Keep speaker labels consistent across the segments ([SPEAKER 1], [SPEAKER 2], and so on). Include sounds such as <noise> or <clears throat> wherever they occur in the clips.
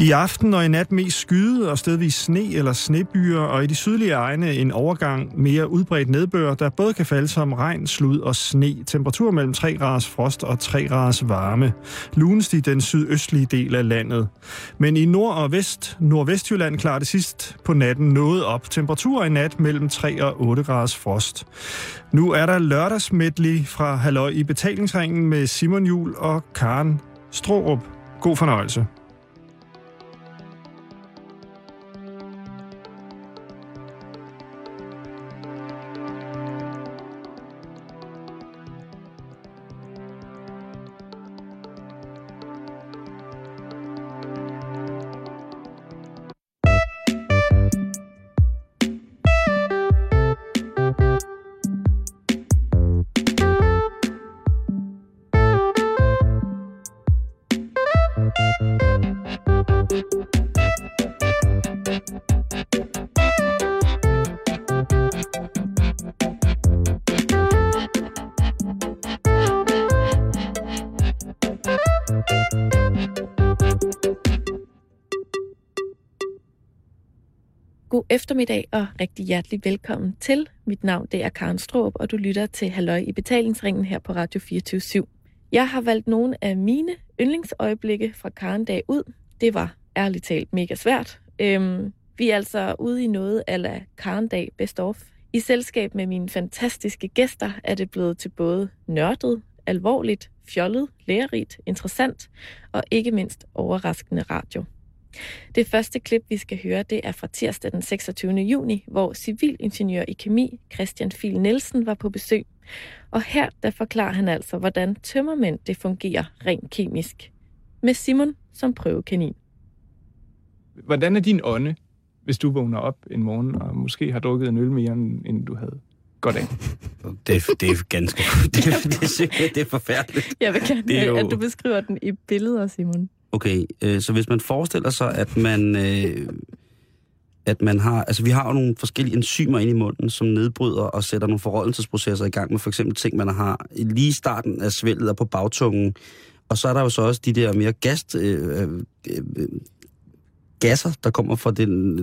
[SPEAKER 1] I aften og i nat mest skyde og stedvis sne eller snebyer, og i de sydlige egne en overgang mere udbredt nedbør, der både kan falde som regn, slud og sne. Temperatur mellem 3 graders frost og 3 graders varme. Lunest i den sydøstlige del af landet. Men i nord og vest, nordvestjylland klarer det sidst på natten noget op. Temperatur i nat mellem 3 og 8 graders frost. Nu er der lørdagsmedley fra Halløj i betalingsringen med Simon Jul og Karen Strohrup. God fornøjelse.
[SPEAKER 2] Eftermiddag og rigtig hjertelig velkommen til. Mit navn det er Karen Stråb, og du lytter til Halløj i betalingsringen her på Radio 24 /7. Jeg har valgt nogle af mine yndlingsøjeblikke fra Karen dag ud. Det var ærligt talt mega svært. Øhm, vi er altså ude i noget af Karen dag best of. I selskab med mine fantastiske gæster er det blevet til både nørdet, alvorligt, fjollet, lærerigt, interessant og ikke mindst overraskende radio. Det første klip, vi skal høre, det er fra tirsdag den 26. juni, hvor civilingeniør i kemi Christian Fil Nielsen var på besøg. Og her der forklarer han altså, hvordan tømmermænd det fungerer rent kemisk. Med Simon som prøvekanin.
[SPEAKER 3] Hvordan er din ånde, hvis du vågner op en morgen og måske har drukket en øl mere, end du havde godt af? <laughs>
[SPEAKER 4] Det, det er ganske... <laughs> Det, det, det, det er forfærdeligt.
[SPEAKER 2] Jeg vil gerne,
[SPEAKER 4] Det er
[SPEAKER 2] jo...
[SPEAKER 4] jo-
[SPEAKER 2] at du beskriver den i billeder, Simon.
[SPEAKER 4] Okay, øh, så hvis man forestiller sig, at man, øh, at man har, altså vi har jo nogle forskellige enzymer inde i munden, som nedbryder og sætter nogle forrådnelsesprocesser i gang med for eksempel ting, man har lige i starten af svælget og på bagtungen. Og så er der jo så også de der mere gas, øh, øh, øh, gasser, der kommer fra den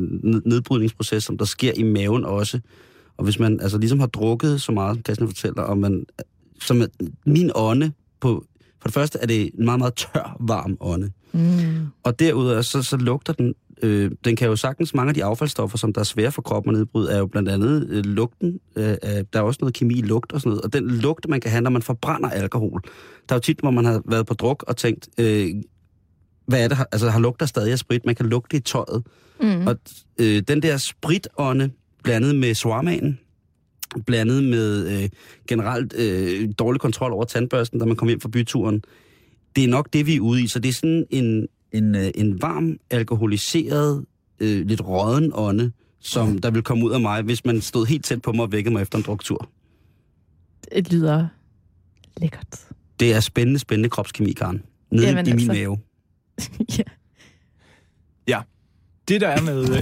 [SPEAKER 4] nedbrydningsproces, som der sker i maven også. Og hvis man altså ligesom har drukket så meget, som Christian fortæller, og man, som min ånde på, for det første er det en meget, meget tør, varm ånde.
[SPEAKER 2] Mm.
[SPEAKER 4] Og derudover, så, så lugter den, øh, den kan jo sagtens, mange af de affaldsstoffer, som der er svære for kroppen at nedbryde, er jo blandt andet øh, lugten. Øh, der er også noget kemi i lugt og sådan noget. Og den lugt, man kan have, når man forbrænder alkohol. Der er jo tit, hvor man har været på druk og tænkt, øh, hvad er det, altså har lugter stadig af sprit? Man kan lugte i tøjet.
[SPEAKER 2] Mm.
[SPEAKER 4] Og øh, den der spritånde, blandet med swarmanen, blandet med øh, generelt øh, dårlig kontrol over tandbørsten, da man kommer hjem fra byturen, det er nok det, vi er ude i. Så det er sådan en, en, øh, en varm, alkoholiseret, øh, lidt råden ånde, som der vil komme ud af mig, hvis man stod helt tæt på mig og vækkede mig efter en druktur.
[SPEAKER 2] Det lyder lækkert.
[SPEAKER 4] Det er spændende, spændende kropskemi, Karen. Nede
[SPEAKER 2] Jamen
[SPEAKER 4] i min
[SPEAKER 2] altså.
[SPEAKER 4] mave. <laughs>
[SPEAKER 2] ja.
[SPEAKER 3] Det der er med... Øh, <laughs>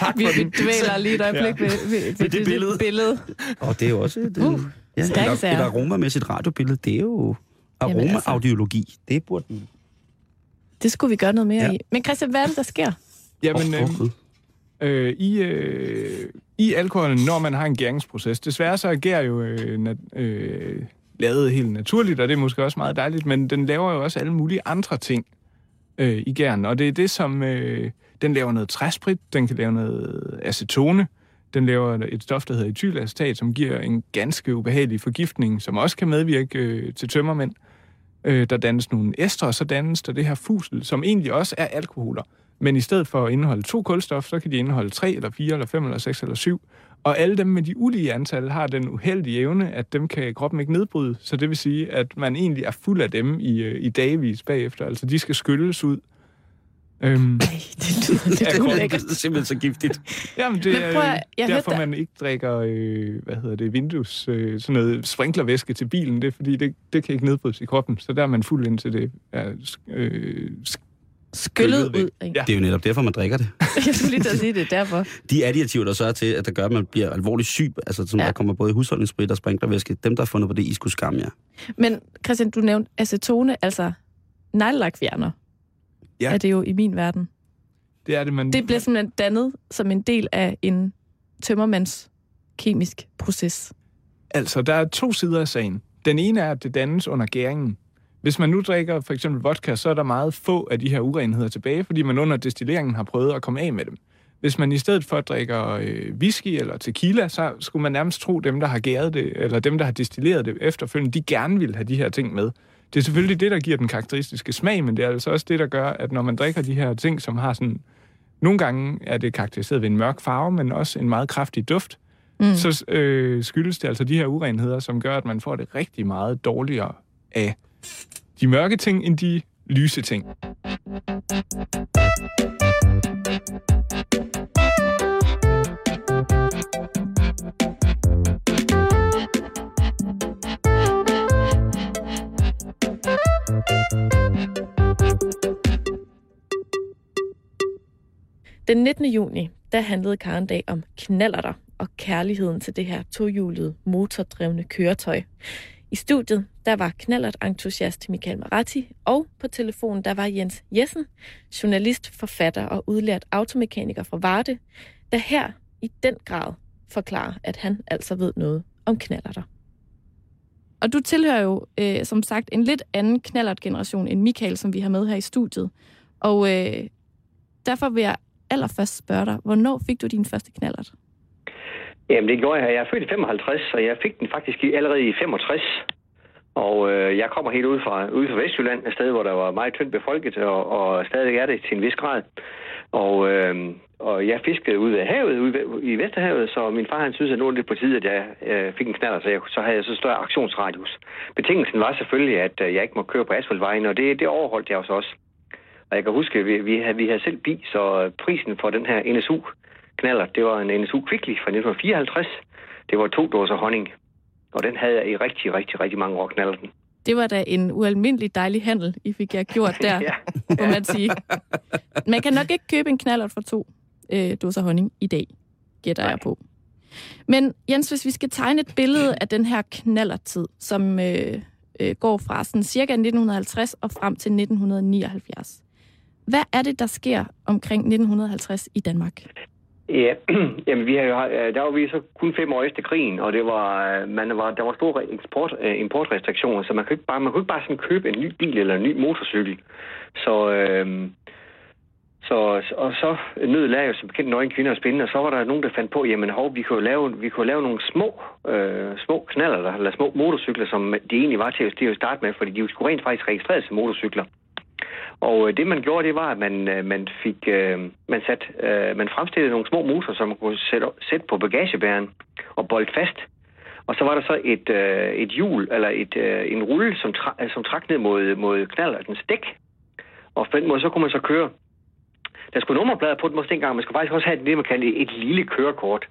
[SPEAKER 3] tak
[SPEAKER 2] Vi,
[SPEAKER 3] for
[SPEAKER 2] vi
[SPEAKER 3] den.
[SPEAKER 2] dvæler lige et øjeblik
[SPEAKER 3] Ja.
[SPEAKER 2] ja. ved, ved, ved,
[SPEAKER 4] det
[SPEAKER 2] det,
[SPEAKER 4] billede.
[SPEAKER 2] det billede.
[SPEAKER 4] Og det er jo også et,
[SPEAKER 2] Uh,
[SPEAKER 4] uh, ja, et, et aromamæssigt radiobillede. Det er jo
[SPEAKER 2] Jamen altså.
[SPEAKER 4] aromaaudiologi. Det burde vi...
[SPEAKER 2] Det skulle vi gøre noget mere
[SPEAKER 4] Ja.
[SPEAKER 2] i. Men Christian, hvad er det, der sker?
[SPEAKER 3] Jamen,
[SPEAKER 4] Åh,
[SPEAKER 3] øh, øh, i, øh, i alkoholen, når man har en gæringsproces, desværre så agerer jo øh, nat, øh, lavet helt naturligt, og det er måske også meget dejligt, men den laver jo også alle mulige andre ting øh, i gæren, og det er det, som... Øh, den laver noget træsprit, den kan lave noget acetone, den laver et stof, der hedder etylacetat, som giver en ganske ubehagelig forgiftning, som også kan medvirke øh, til tømmermænd. Øh, Øh, der dannes nogle ester, og så dannes der det her fusel, som egentlig også er alkoholer. Men i stedet for at indeholde to kulstof, så kan de indeholde tre, eller fire, eller fem, eller seks, eller syv. Og alle dem med de ulige antal har den uheldige evne, at dem kan kroppen ikke nedbryde. Så det vil sige, at man egentlig er fuld af dem i, øh, i dagvis bagefter. Altså, de skal skylles ud. Øhm,
[SPEAKER 2] Ej, det lyder lidt
[SPEAKER 3] Ja,
[SPEAKER 4] Det er simpelthen så giftigt.
[SPEAKER 3] jamen, det
[SPEAKER 2] prøv
[SPEAKER 3] er
[SPEAKER 2] at- jeg
[SPEAKER 3] derfor, man ikke drikker, øh, hvad hedder det, vindues, øh, sådan noget sprinklervæske til bilen. Det er, fordi det, det kan ikke nedbrydes i kroppen. Så der er man fuld indtil det er øh,
[SPEAKER 2] Skyllet ud. Ikke?
[SPEAKER 3] Ja.
[SPEAKER 4] Det er jo netop derfor, man drikker det. <laughs>
[SPEAKER 2] Jeg skulle lige at sige det, derfor.
[SPEAKER 4] De additiver, der sørger til, at der gør, at man bliver alvorligt syg, altså som ja.
[SPEAKER 2] Ja.
[SPEAKER 4] der kommer både i husholdningssprit og sprinklervæske, dem, der har fundet på det, I skulle skamme jer.
[SPEAKER 2] Men Christian, du nævnte acetone, altså neglelakfjerner.
[SPEAKER 3] Ja.
[SPEAKER 2] er det jo i min verden.
[SPEAKER 3] Det er det, man...
[SPEAKER 2] Det bliver simpelthen dannet som en del af en tømmermands kemisk proces.
[SPEAKER 3] Altså, der er to sider af sagen. Den ene er, at det dannes under gæringen. Hvis man nu drikker for eksempel vodka, så er der meget få af de her urenheder tilbage, fordi man under destilleringen har prøvet at komme af med dem. Hvis man i stedet for drikker øh, whisky eller tequila, så skulle man nærmest tro, dem, der har gæret det, eller dem, der har destilleret det efterfølgende, de gerne vil have de her ting med. Det er selvfølgelig det, der giver den karakteristiske smag, men det er altså også det, der gør, at når man drikker de her ting, som har sådan... Nogle gange er det karakteriseret ved en mørk farve, men også en meget kraftig duft, mm. så øh, skyldes det altså de her urenheder, som gør, at man får det rigtig meget dårligere af de mørke ting, end de lyse ting.
[SPEAKER 2] Den 19. juni, der handlede Karendag om knallerter og kærligheden til det her tohjulede, motordrevne køretøj. I studiet, der var knallert entusiast Michael Maratti, og på telefonen, der var Jens Jessen, journalist, forfatter og udlært automekaniker fra Varde, der her i den grad forklarer, at han altså ved noget om knallerter. Og du tilhører jo, øh, som sagt, en lidt anden knallert-generation end Michael, som vi har med her i studiet. Og øh, derfor vil jeg allerførst spørge dig, hvornår fik du din første knallert?
[SPEAKER 5] Jamen, det gjorde jeg. Jeg er født i 55, og jeg fik den faktisk allerede i 65. Og øh, jeg kommer helt ud fra, ude fra Vestjylland, et sted, hvor der var meget tyndt befolket, og, og stadig er det til en vis grad. Og, øh, og jeg fiskede ud af havet, ude i Vesterhavet, så min far han synes, at nu er det på tide, at jeg øh, fik en knaller, så, jeg, så havde jeg så større aktionsradius. Betingelsen var selvfølgelig, at øh, jeg ikke må køre på asfaltvejen, og det, det overholdt jeg også. Og jeg kan huske, at vi, vi, havde, vi havde selv bil, så prisen for den her NSU knaller, det var en NSU Quickly fra 1954. Det var to dåser honning. Og den havde jeg i rigtig, rigtig, rigtig mange år knaller den.
[SPEAKER 2] Det var da en ualmindelig dejlig handel, I fik jeg gjort <laughs> der, ja. må man sige. Man kan nok ikke købe en knallert for to øh, dåser honning i dag, gætter Nej. jeg på. Men Jens, hvis vi skal tegne et billede af den her knallertid, som øh, øh, går fra sådan cirka 1950 og frem til 1979. Hvad er det, der sker omkring 1950 i Danmark?
[SPEAKER 5] Ja, <clears throat> jamen vi har jo, øh, der var vi så kun fem år efter krigen, og det var, øh, man var, der var store eksport, øh, importrestriktioner, så man kunne ikke bare, man kunne ikke bare sådan købe en ny bil eller en ny motorcykel. Så, øh, så, og så nød lærer jo som bekendt nøgen kvinder at spinde, og så var der nogen, der fandt på, jamen hov, vi kunne lave, vi kunne lave nogle små, øh, små knaller, eller små motorcykler, som de egentlig var til at starte med, fordi de skulle rent faktisk registreres som motorcykler. Og øh, det man gjorde, det var, at man, øh, man fik, øh, man, sat, man fremstillede nogle små motorer, som man kunne sætte, sætte på bagagebæren og bolde fast. Og så var der så et, et hjul, eller et, en rulle, som, tra- som trak ned mod, mod knallertens dæk. Og på den måde, så kunne man så køre. Der skulle nummerplader på dem måske dengang. Man skulle faktisk også have det, man kaldte et lille kørekort.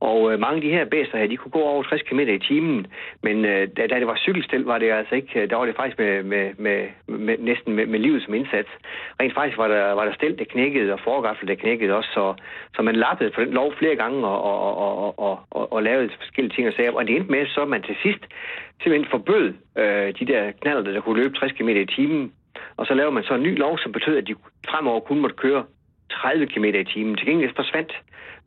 [SPEAKER 5] Og øh, mange af de her bæster her, de kunne gå over 60 km i timen, men øh, da, da det var cykelstil, var det altså ikke, øh, der var det faktisk med, med, med, med næsten med, med livet som indsats. Rent faktisk var der, var der stil, der knækkede, og forgaffel, der knækkede også, så, så man lappede på den lov flere gange og, og, og, og, og, og lavede forskellige ting og sager. Og det endte med, så man til sidst simpelthen forbød øh, de der knaller, der kunne løbe 60 km i timen, og så lavede man så en ny lov, som betød, at de fremover kun måtte køre 30 km i timen. Til gengæld forsvandt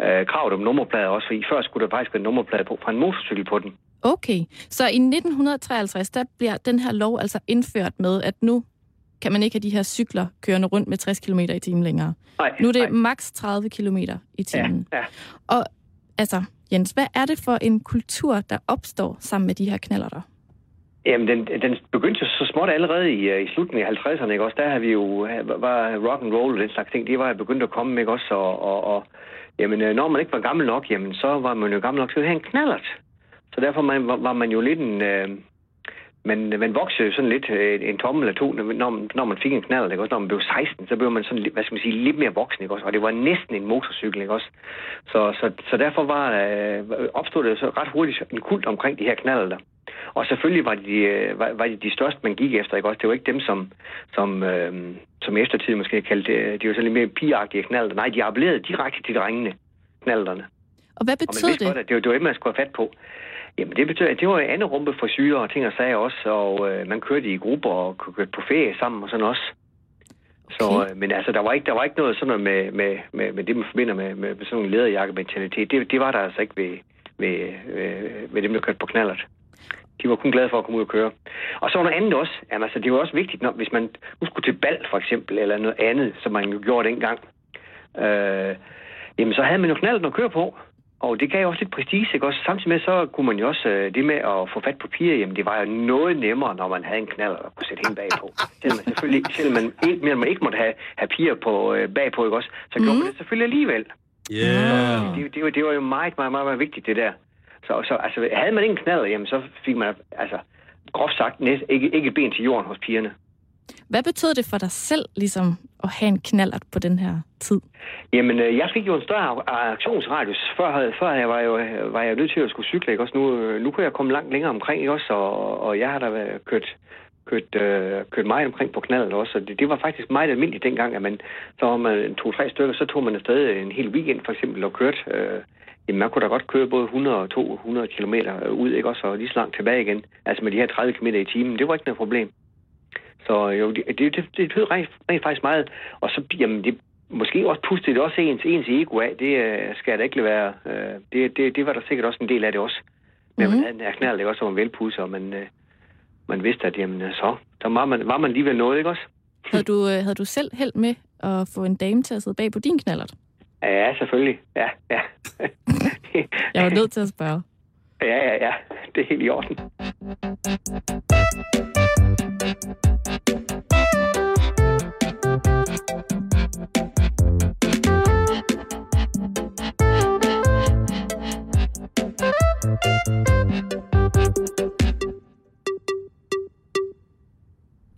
[SPEAKER 5] øh, kravet om nummerplader også, fordi før skulle der faktisk være nummerplade på fra en motorcykel på den.
[SPEAKER 2] Okay, så i 1953, der bliver den her lov altså indført med, at nu kan man ikke have de her cykler kørende rundt med 60 km i timen længere.
[SPEAKER 5] Nej,
[SPEAKER 2] nu er det
[SPEAKER 5] nej.
[SPEAKER 2] maks 30 km i timen.
[SPEAKER 5] Ja, ja.
[SPEAKER 2] Og altså, Jens, hvad er det for en kultur, der opstår sammen med de her knaller der?
[SPEAKER 5] Jamen, den, den begyndte jo så småt allerede i, øh, i slutningen af 50'erne, ikke også? Der har vi jo, øh, var rock and roll og den slags ting, det var begyndt at komme, ikke også? Og, og, og jamen, øh, når man ikke var gammel nok, jamen, så var man jo gammel nok til at have en knallert. Så derfor man, var, var man jo lidt en... Øh, man, man voksede sådan lidt øh, en tommel eller to, når, når man fik en knallert, ikke også? Når man blev 16, så blev man sådan, hvad skal man sige, lidt mere voksen, ikke også? Og det var næsten en motorcykel, ikke også? Så, så, så derfor var, øh, opstod det så ret hurtigt en kult omkring de her knallerter og selvfølgelig var de, øh, var, var de de største, man gik efter. Ikke? Også, det var ikke dem, som, som, øh, som eftertid måske kaldte, de var så lidt mere pigeagtige knalder. Nej, de appellerede direkte til drengene, knalderne.
[SPEAKER 2] Og hvad betød
[SPEAKER 5] og det? Godt, det, var, det var det, man skulle have fat på. Jamen, det betød, at det var andet rumpe for syre og ting og sager også, og øh, man kørte i grupper og kørte på ferie sammen og sådan også. Så, øh, men altså, der var ikke, der var ikke noget sådan noget med, med, med, med det, man forbinder med, med, med sådan en lederjakke-mentalitet. Det, det var der altså ikke ved, ved, ved, ved dem, der kørte på knallert. De var kun glade for at komme ud og køre. Og så var noget andet også. Jamen, altså, det var også vigtigt, når, hvis man nu skulle til bal, for eksempel, eller noget andet, som man jo gjorde dengang. Øh, jamen, så havde man jo knaldet at køre på. Og det gav også lidt prestige, ikke også? Samtidig med, så kunne man jo også, øh, det med at få fat på piger, jamen det var jo noget nemmere, når man havde en knald at kunne sætte hende bagpå. Selvom man selvfølgelig, <laughs> selvom man ikke, man ikke måtte have, have piger på, øh, bagpå, ikke også? Så mm. gjorde man det selvfølgelig alligevel.
[SPEAKER 4] Yeah.
[SPEAKER 5] Det, det, var, det var jo meget, meget, meget, meget vigtigt, det der. Så, så altså, havde man ikke en knald, jamen så fik man, altså, groft sagt, næst, ikke, ikke et ben til jorden hos pigerne.
[SPEAKER 2] Hvad betød det for dig selv, ligesom, at have en knallert på den her tid?
[SPEAKER 5] Jamen, øh, jeg fik jo en større aktionsradius. Før, før jeg var, jo, var jeg nødt til at skulle cykle, ikke også? Nu, øh, nu kunne jeg komme langt længere omkring, ikke også? Og, og jeg har da kørt, kørt, øh, kørt meget omkring på knaldet også. Så det, det var faktisk meget almindeligt dengang, at man, så var man to-tre stykker, så tog man afsted en hel weekend for eksempel og kørte. Øh, jamen, man kunne da godt køre både 100 og 200 km ud, ikke også? Og lige så langt tilbage igen. Altså med de her 30 km i timen. Det var ikke noget problem. Så jo, det, det, det, det betød rent, rent faktisk meget. Og så, jamen, det, måske også pustede det også ens, ens ego af. Det uh, skal da ikke være. Uh, det, det, det var der sikkert også en del af det også. Men mm-hmm. man havde en knald, det også var en velpudset, og man, uh, man vidste, at jamen, så, så var, man, var man alligevel noget, ikke også?
[SPEAKER 2] Havde du, uh, havde du selv held med at få en dame til at sidde bag på din knallert?
[SPEAKER 5] Ja, selvfølgelig. Ja, ja. <laughs>
[SPEAKER 2] jeg var nødt til at spørge.
[SPEAKER 5] Ja, ja, ja. Det er helt i orden.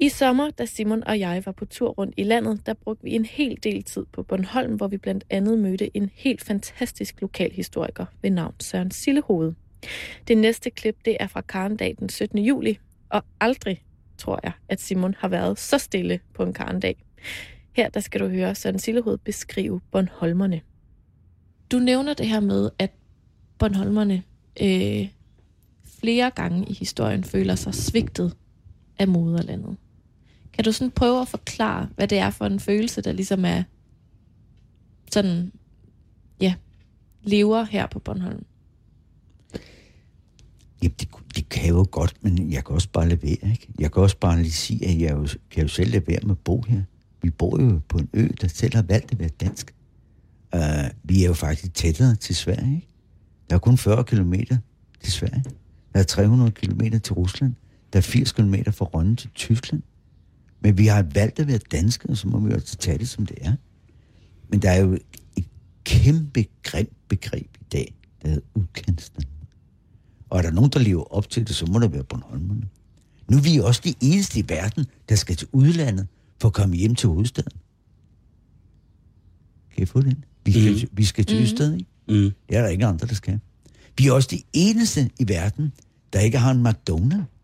[SPEAKER 2] I sommer, da Simon og jeg var på tur rundt i landet, der brugte vi en hel del tid på Bornholm, hvor vi blandt andet mødte en helt fantastisk lokalhistoriker ved navn Søren Sillehoved. Det næste klip, det er fra Karendag den 17. juli, og aldrig, tror jeg, at Simon har været så stille på en Karendag. Her der skal du høre Søren Sillehoved beskrive Bornholmerne. Du nævner det her med, at Bornholmerne øh, flere gange i historien føler sig svigtet af moderlandet. Kan du sådan prøve at forklare, hvad det er for en følelse, der ligesom er sådan, ja, lever her på Bornholm?
[SPEAKER 6] Jamen, det, det kan jeg jo godt, men jeg kan også bare lade være, ikke? Jeg kan også bare lige sige, at jeg jo, kan jo selv lade være med at bo her. Vi bor jo på en ø, der selv har valgt at være dansk. Uh, vi er jo faktisk tættere til Sverige, ikke? Der er kun 40 km til Sverige. Der er 300 km til Rusland. Der er 80 km fra Rønne til Tyskland. Men vi har valgt at være danskere, så må vi også tage det, som det er. Men der er jo et kæmpe grimt begreb i dag, der hedder udkantsdanmark. Og er der nogen, der lever op til det, så må der være Bornholmerne. Nu er vi også de eneste i verden, der skal til udlandet for at komme hjem til hovedstaden. Kan I få den? Vi skal, mm. vi skal til mm. Ystad, ikke? Mm. Det er der ikke andre, der skal. Vi er også de eneste i verden, der ikke har en McDonald's.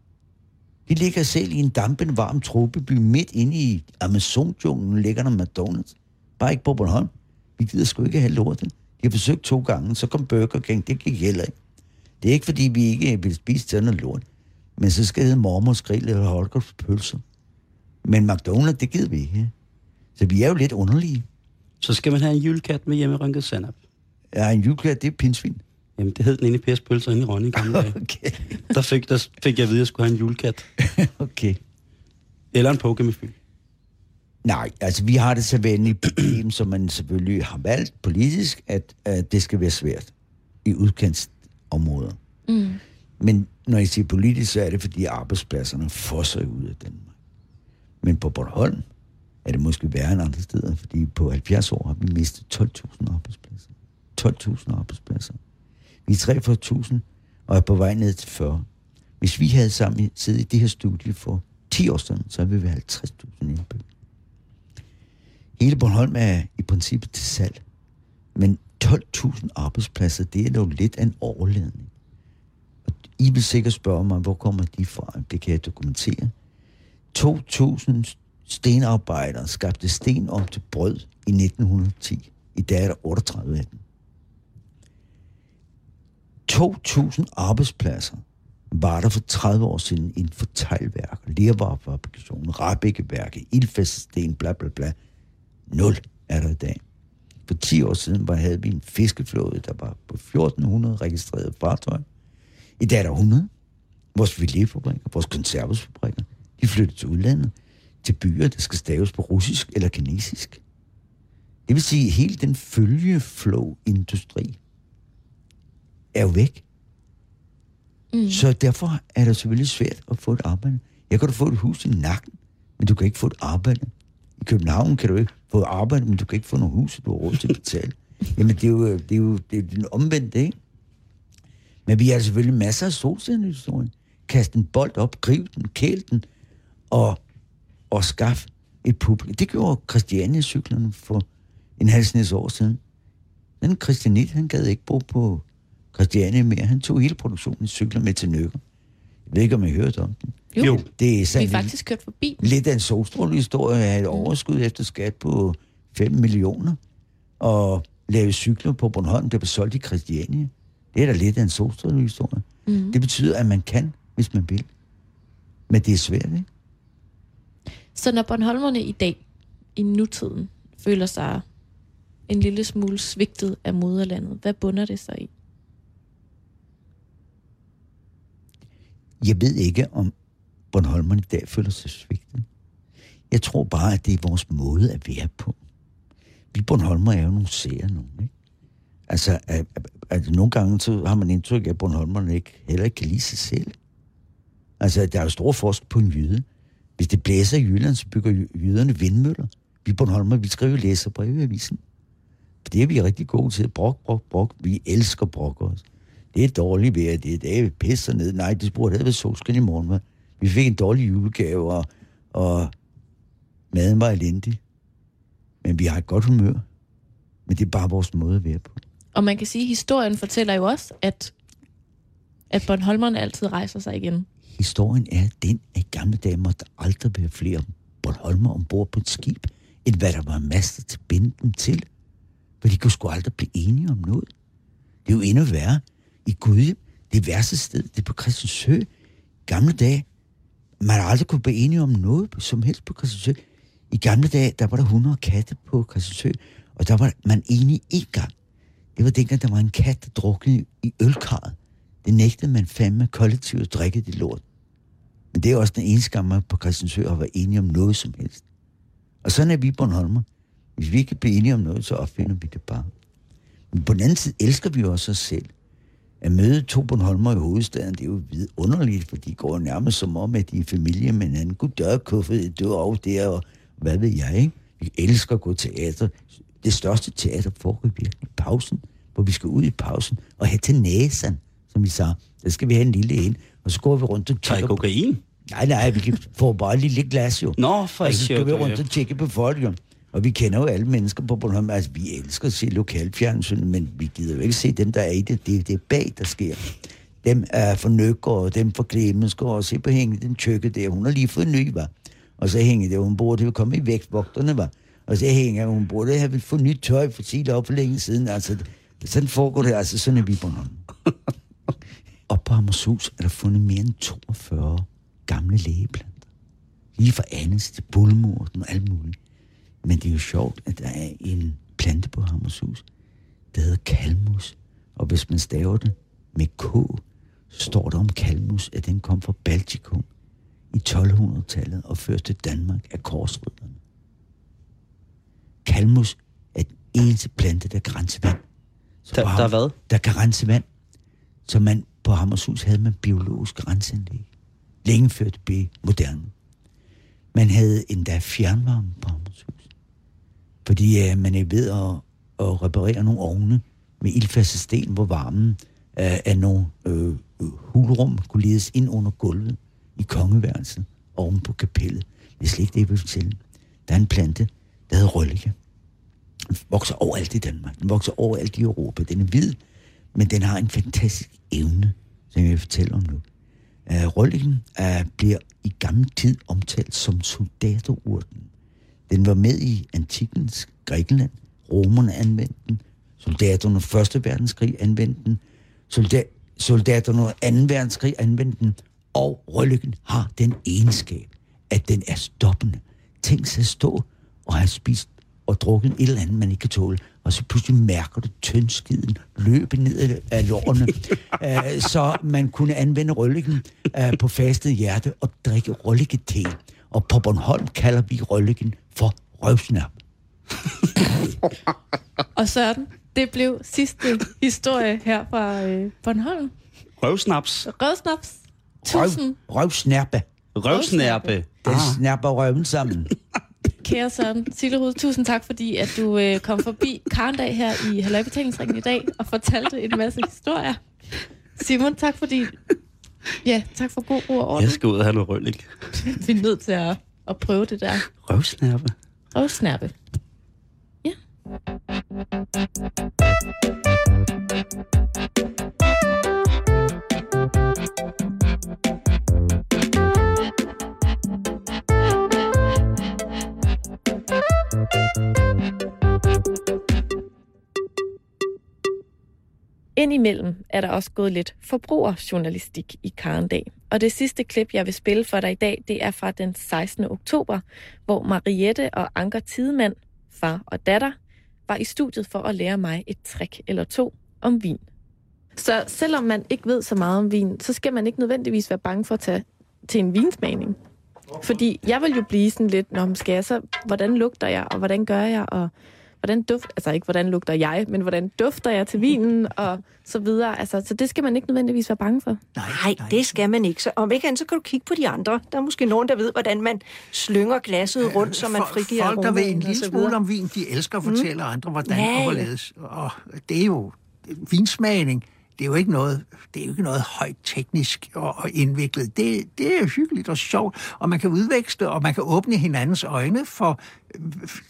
[SPEAKER 6] De ligger selv i en dampen varm tropeby midt inde i Amazon-junglen, ligger der McDonald's. Bare ikke på Bornholm. Vi gider sgu ikke have lortet. De har forsøgt to gange, så kom Burger King, det gik heller ikke. Det er ikke, fordi vi ikke vil spise sådan noget lort. Men så skal det hedde mormors grill eller Holgers pølser. Men McDonald's, det gider vi ikke. Så vi er jo lidt underlige.
[SPEAKER 4] Så skal man have en julekat med hjemmerynket sandap.
[SPEAKER 6] Ja, en julekat, det er pinsvin.
[SPEAKER 4] Jamen, det hed den inde i Pers Pølser inde i Rønne i gamle dage. <laughs>
[SPEAKER 6] Okay.
[SPEAKER 4] Der fik, der fik jeg at vide, at jeg skulle have en julekat. <laughs>
[SPEAKER 6] okay.
[SPEAKER 4] Eller en poke med fyld.
[SPEAKER 6] Nej, altså vi har det så venlige problem, som man selvfølgelig har valgt politisk, at, at det skal være svært i udkantsområder. Mm. Men når jeg siger politisk, så er det, fordi arbejdspladserne fosser ud af Danmark. Men på Bornholm er det måske værre end andre steder, fordi på 70 år har vi mistet 12.000 arbejdspladser. 12.000 arbejdspladser. Vi er 43.000 og er på vej ned til 40. Hvis vi havde sammen siddet i det her studie for 10 år siden, så ville vi have 50.000 indbyggere. Hele Bornholm er i princippet til salg. Men 12.000 arbejdspladser, det er dog lidt af en overledning. Og I vil sikkert spørge mig, hvor kommer de fra? Det kan jeg dokumentere. 2.000 stenarbejdere skabte sten om til brød i 1910. I dag er der 38 af dem. 2.000 arbejdspladser var der for 30 år siden en fortegnværk, lervarefabrikation, Rabækkeværket, ildfæstesten, bla bla bla. Nul er der i dag. For 10 år siden var, havde vi en fiskeflåde, der var på 1400 registrerede fartøjer. I dag er der 100. Vores filetfabrikker, vores konservesfabrikker, de flyttede til udlandet, til byer, der skal staves på russisk eller kinesisk. Det vil sige, at hele den følgeflow-industri er jo væk. Mm. Så derfor er det selvfølgelig svært at få et arbejde. Jeg kan da få et hus i nakken, men du kan ikke få et arbejde. I København kan du ikke få et arbejde, men du kan ikke få noget hus, du har råd til at betale. <laughs> Jamen, det er jo, det er jo det er den omvendte, ikke? Men vi har selvfølgelig masser af solcellehistorien. Kast en bold op, griv den, kæl den, og, og skaf et publikum. Det gjorde Christiania-cyklerne for en halv snes år siden. Den Christianit, han gad ikke bo på Christiania mere. Han tog hele produktionen i cykler med til Nøkker. Jeg ved ikke, om I har hørt om den.
[SPEAKER 2] Jo, jo.
[SPEAKER 6] Det er
[SPEAKER 2] vi
[SPEAKER 6] sådan
[SPEAKER 2] er faktisk kørt forbi.
[SPEAKER 6] lidt af en solstrålehistorie af et overskud efter skat på 5 millioner. Og lave cykler på Bornholm, der blev solgt i Christiania. Det er da lidt af en solstrålehistorie.
[SPEAKER 2] Mm.
[SPEAKER 6] Det betyder, at man kan, hvis man vil. Men det er svært, ikke?
[SPEAKER 2] Så når Bornholmerne i dag, i nutiden, føler sig en lille smule svigtet af moderlandet, hvad bunder det sig i?
[SPEAKER 6] Jeg ved ikke, om Bornholmerne i dag føler sig svigtet. Jeg tror bare, at det er vores måde at være på. Vi Bornholmer er jo nogle seere nogen, ikke? Altså, at, at, at nogle gange så har man indtryk af, at Bornholmerne ikke, heller ikke kan lide sig selv. Altså, der er jo stor forskel på en jyde. Hvis det blæser i Jylland, så bygger jyderne vindmøller. Vi Bornholmer, vi skriver læserbrev i avisen. Det er vi rigtig gode til. Brok, brok, brok. Vi elsker brok også. Det er dårligt vejr, det er det pisser ned. Nej, det burde have været solskin i morgen, hva'? Vi fik en dårlig julegave, og, og maden var elendig. Men vi har et godt humør. Men det er bare vores måde at være på.
[SPEAKER 2] Og man kan sige, at historien fortæller jo også, at, at Bornholmerne altid rejser sig igen.
[SPEAKER 6] Historien er den, at i gamle dage måtte der aldrig være flere Bornholmer ombord på et skib, end hvad der var master til at binde dem til. For de kunne sgu aldrig blive enige om noget. Det er jo endnu værre. I Gudhjem, det værste sted, det er på Christiansø. Gamle dage, man har aldrig kunne blive enige om noget som helst på Christiansø. I gamle dage, der var der 100 katte på Christiansø, og der var man enige én gang. Det var dengang, der var en kat, der druknede i ølkarret. Det nægtede man fandme kollektivt at drikke det lort. Men det er også den eneste gang, man på Christiansø har været enige om noget som helst. Og sådan er vi Bornholmer. Hvis vi ikke bliver enige om noget, så opfinder vi det bare. Men på den anden side elsker vi også os selv. At møde to Bornholmer i hovedstaden, det er jo underligt, for de går nærmest som om, at de er familie med hinanden. Gud dør kuffet, er over der, og hvad ved jeg, ikke? Vi elsker at gå teater. Det største teater foregår virkelig i pausen, hvor vi skal ud i pausen og have til næsen, som vi sagde. Der skal vi have en lille en, og så går vi rundt og på...
[SPEAKER 4] kokain?
[SPEAKER 6] Nej, nej, vi kan få bare et lille glas jo.
[SPEAKER 4] Nå, for
[SPEAKER 6] Og så skal vi rundt og tjekke på folk, jo. Og vi kender jo alle mennesker på Bornholm. Altså, vi elsker at se lokalfjernsyn, men vi gider jo ikke se dem, der er i det. Det er det bag, der sker. Dem er for Nøkker, dem for Klemensker, og se på hænge, den tøkke der. Hun har lige fået ny, var. Og så hænger det, hun burde jo komme i vægtvogterne, var. Og så hænger hun burde have fået nyt tøj for sige det op for længe siden. Altså, sådan foregår det, altså sådan er vi <laughs> på Bornholm. Og på Hammershus er der fundet mere end 42 gamle lægeplanter. Lige fra Annes til Bulmurten og alt muligt. Men det er jo sjovt, at der er en plante på Hammershus, der hedder kalmus. Og hvis man staver det med K, så står der om kalmus, at den kom fra Baltikum i 1200-tallet og førte til Danmark af korsrydderne. Kalmus er den eneste plante, der kan rense vand. Så
[SPEAKER 4] Der, der er hvad?
[SPEAKER 6] der kan rense vand. Så man, på Hammershus havde man biologisk renseanlæg. Længe før det blev moderne. Man havde endda fjernvarme på Hammershus. Fordi øh, man er ved at, at reparere nogle ovne med ildfaste sten, hvor varmen øh, af nogle øh, hulrum kunne ledes ind under gulvet i kongeværelset oven på kapellet. Det er slet ikke det, jeg vil fortælle. Der er en plante, der hedder røllike. Den vokser overalt i Danmark. Den vokser overalt i Europa. Den er hvid, men den har en fantastisk evne, som jeg vil fortælle om nu. Uh, rølliken uh, bliver i gammel tid omtalt som soldaterurten. Den var med i antikens Grækenland. Romerne anvendte den. Soldater under 1. verdenskrig anvendte den. Soldat, soldaterne under 2. verdenskrig anvendte den, og rødlykken har den egenskab, at den er stoppende. Tænk sig at stå og have spist og drukket et eller andet, man ikke kan tåle, og så pludselig mærker du tyndskiden løbe ned af lårene. uh, <laughs> så man kunne anvende rødlykken uh, på fastet hjerte og drikke rødlykke-te. Og på Bornholm kalder vi rødlykken for røvsnap. <laughs>
[SPEAKER 2] Og sådan, det blev sidste historie her fra øh, Bornholm.
[SPEAKER 4] Røvsnaps.
[SPEAKER 2] Rødsnaps.
[SPEAKER 6] Røv,
[SPEAKER 2] Tusind
[SPEAKER 6] røvsnærpe.
[SPEAKER 4] Røvsnærpe.
[SPEAKER 6] Den
[SPEAKER 4] Ah.
[SPEAKER 6] snapper røven sammen. <laughs>
[SPEAKER 2] kære Søren Sillerud, tusind tak, fordi at du øh, kom forbi Karndag her i Halløjbetalingsringen i dag og fortalte en masse historier. Simon, tak fordi... Ja, tak for god ro og orden.
[SPEAKER 4] Jeg skal ud og have noget røllik.
[SPEAKER 2] Vi er nødt til at, at prøve det der
[SPEAKER 4] Røvsnærpe.
[SPEAKER 2] røvsnappe. Ja. Indimellem er der også gået lidt forbrugerjournalistik i Karendag. Og det sidste klip, jeg vil spille for dig i dag, det er fra den 16. oktober, hvor Mariette og Anker Tidemand, far og datter, var i studiet for at lære mig et trick eller to om vin. Så selvom man ikke ved så meget om vin, så skal man ikke nødvendigvis være bange for at tage til en vinsmagning. Fordi jeg vil jo blive sådan lidt, når skal jeg så, hvordan lugter jeg, og hvordan gør jeg, og hvordan duft, altså ikke hvordan lugter jeg, men hvordan dufter jeg til vinen, og så videre. Altså, så det skal man ikke nødvendigvis være bange for.
[SPEAKER 7] Nej, det skal man ikke. Så om ikke andet, så kan du kigge på de andre. Der er måske nogen, der ved, hvordan man slynger glasset rundt, så man
[SPEAKER 8] Folk-
[SPEAKER 7] frigiver
[SPEAKER 8] Folk, der ved en lille smule om vin, de elsker at fortælle mm. andre, hvordan
[SPEAKER 7] ja.
[SPEAKER 8] og hvorledes. Og det er jo vinsmagning. Det er jo ikke noget, det er jo ikke noget højt teknisk og, og indviklet. Det, det er hyggeligt og sjovt, og man kan udveksle, og man kan åbne hinandens øjne for...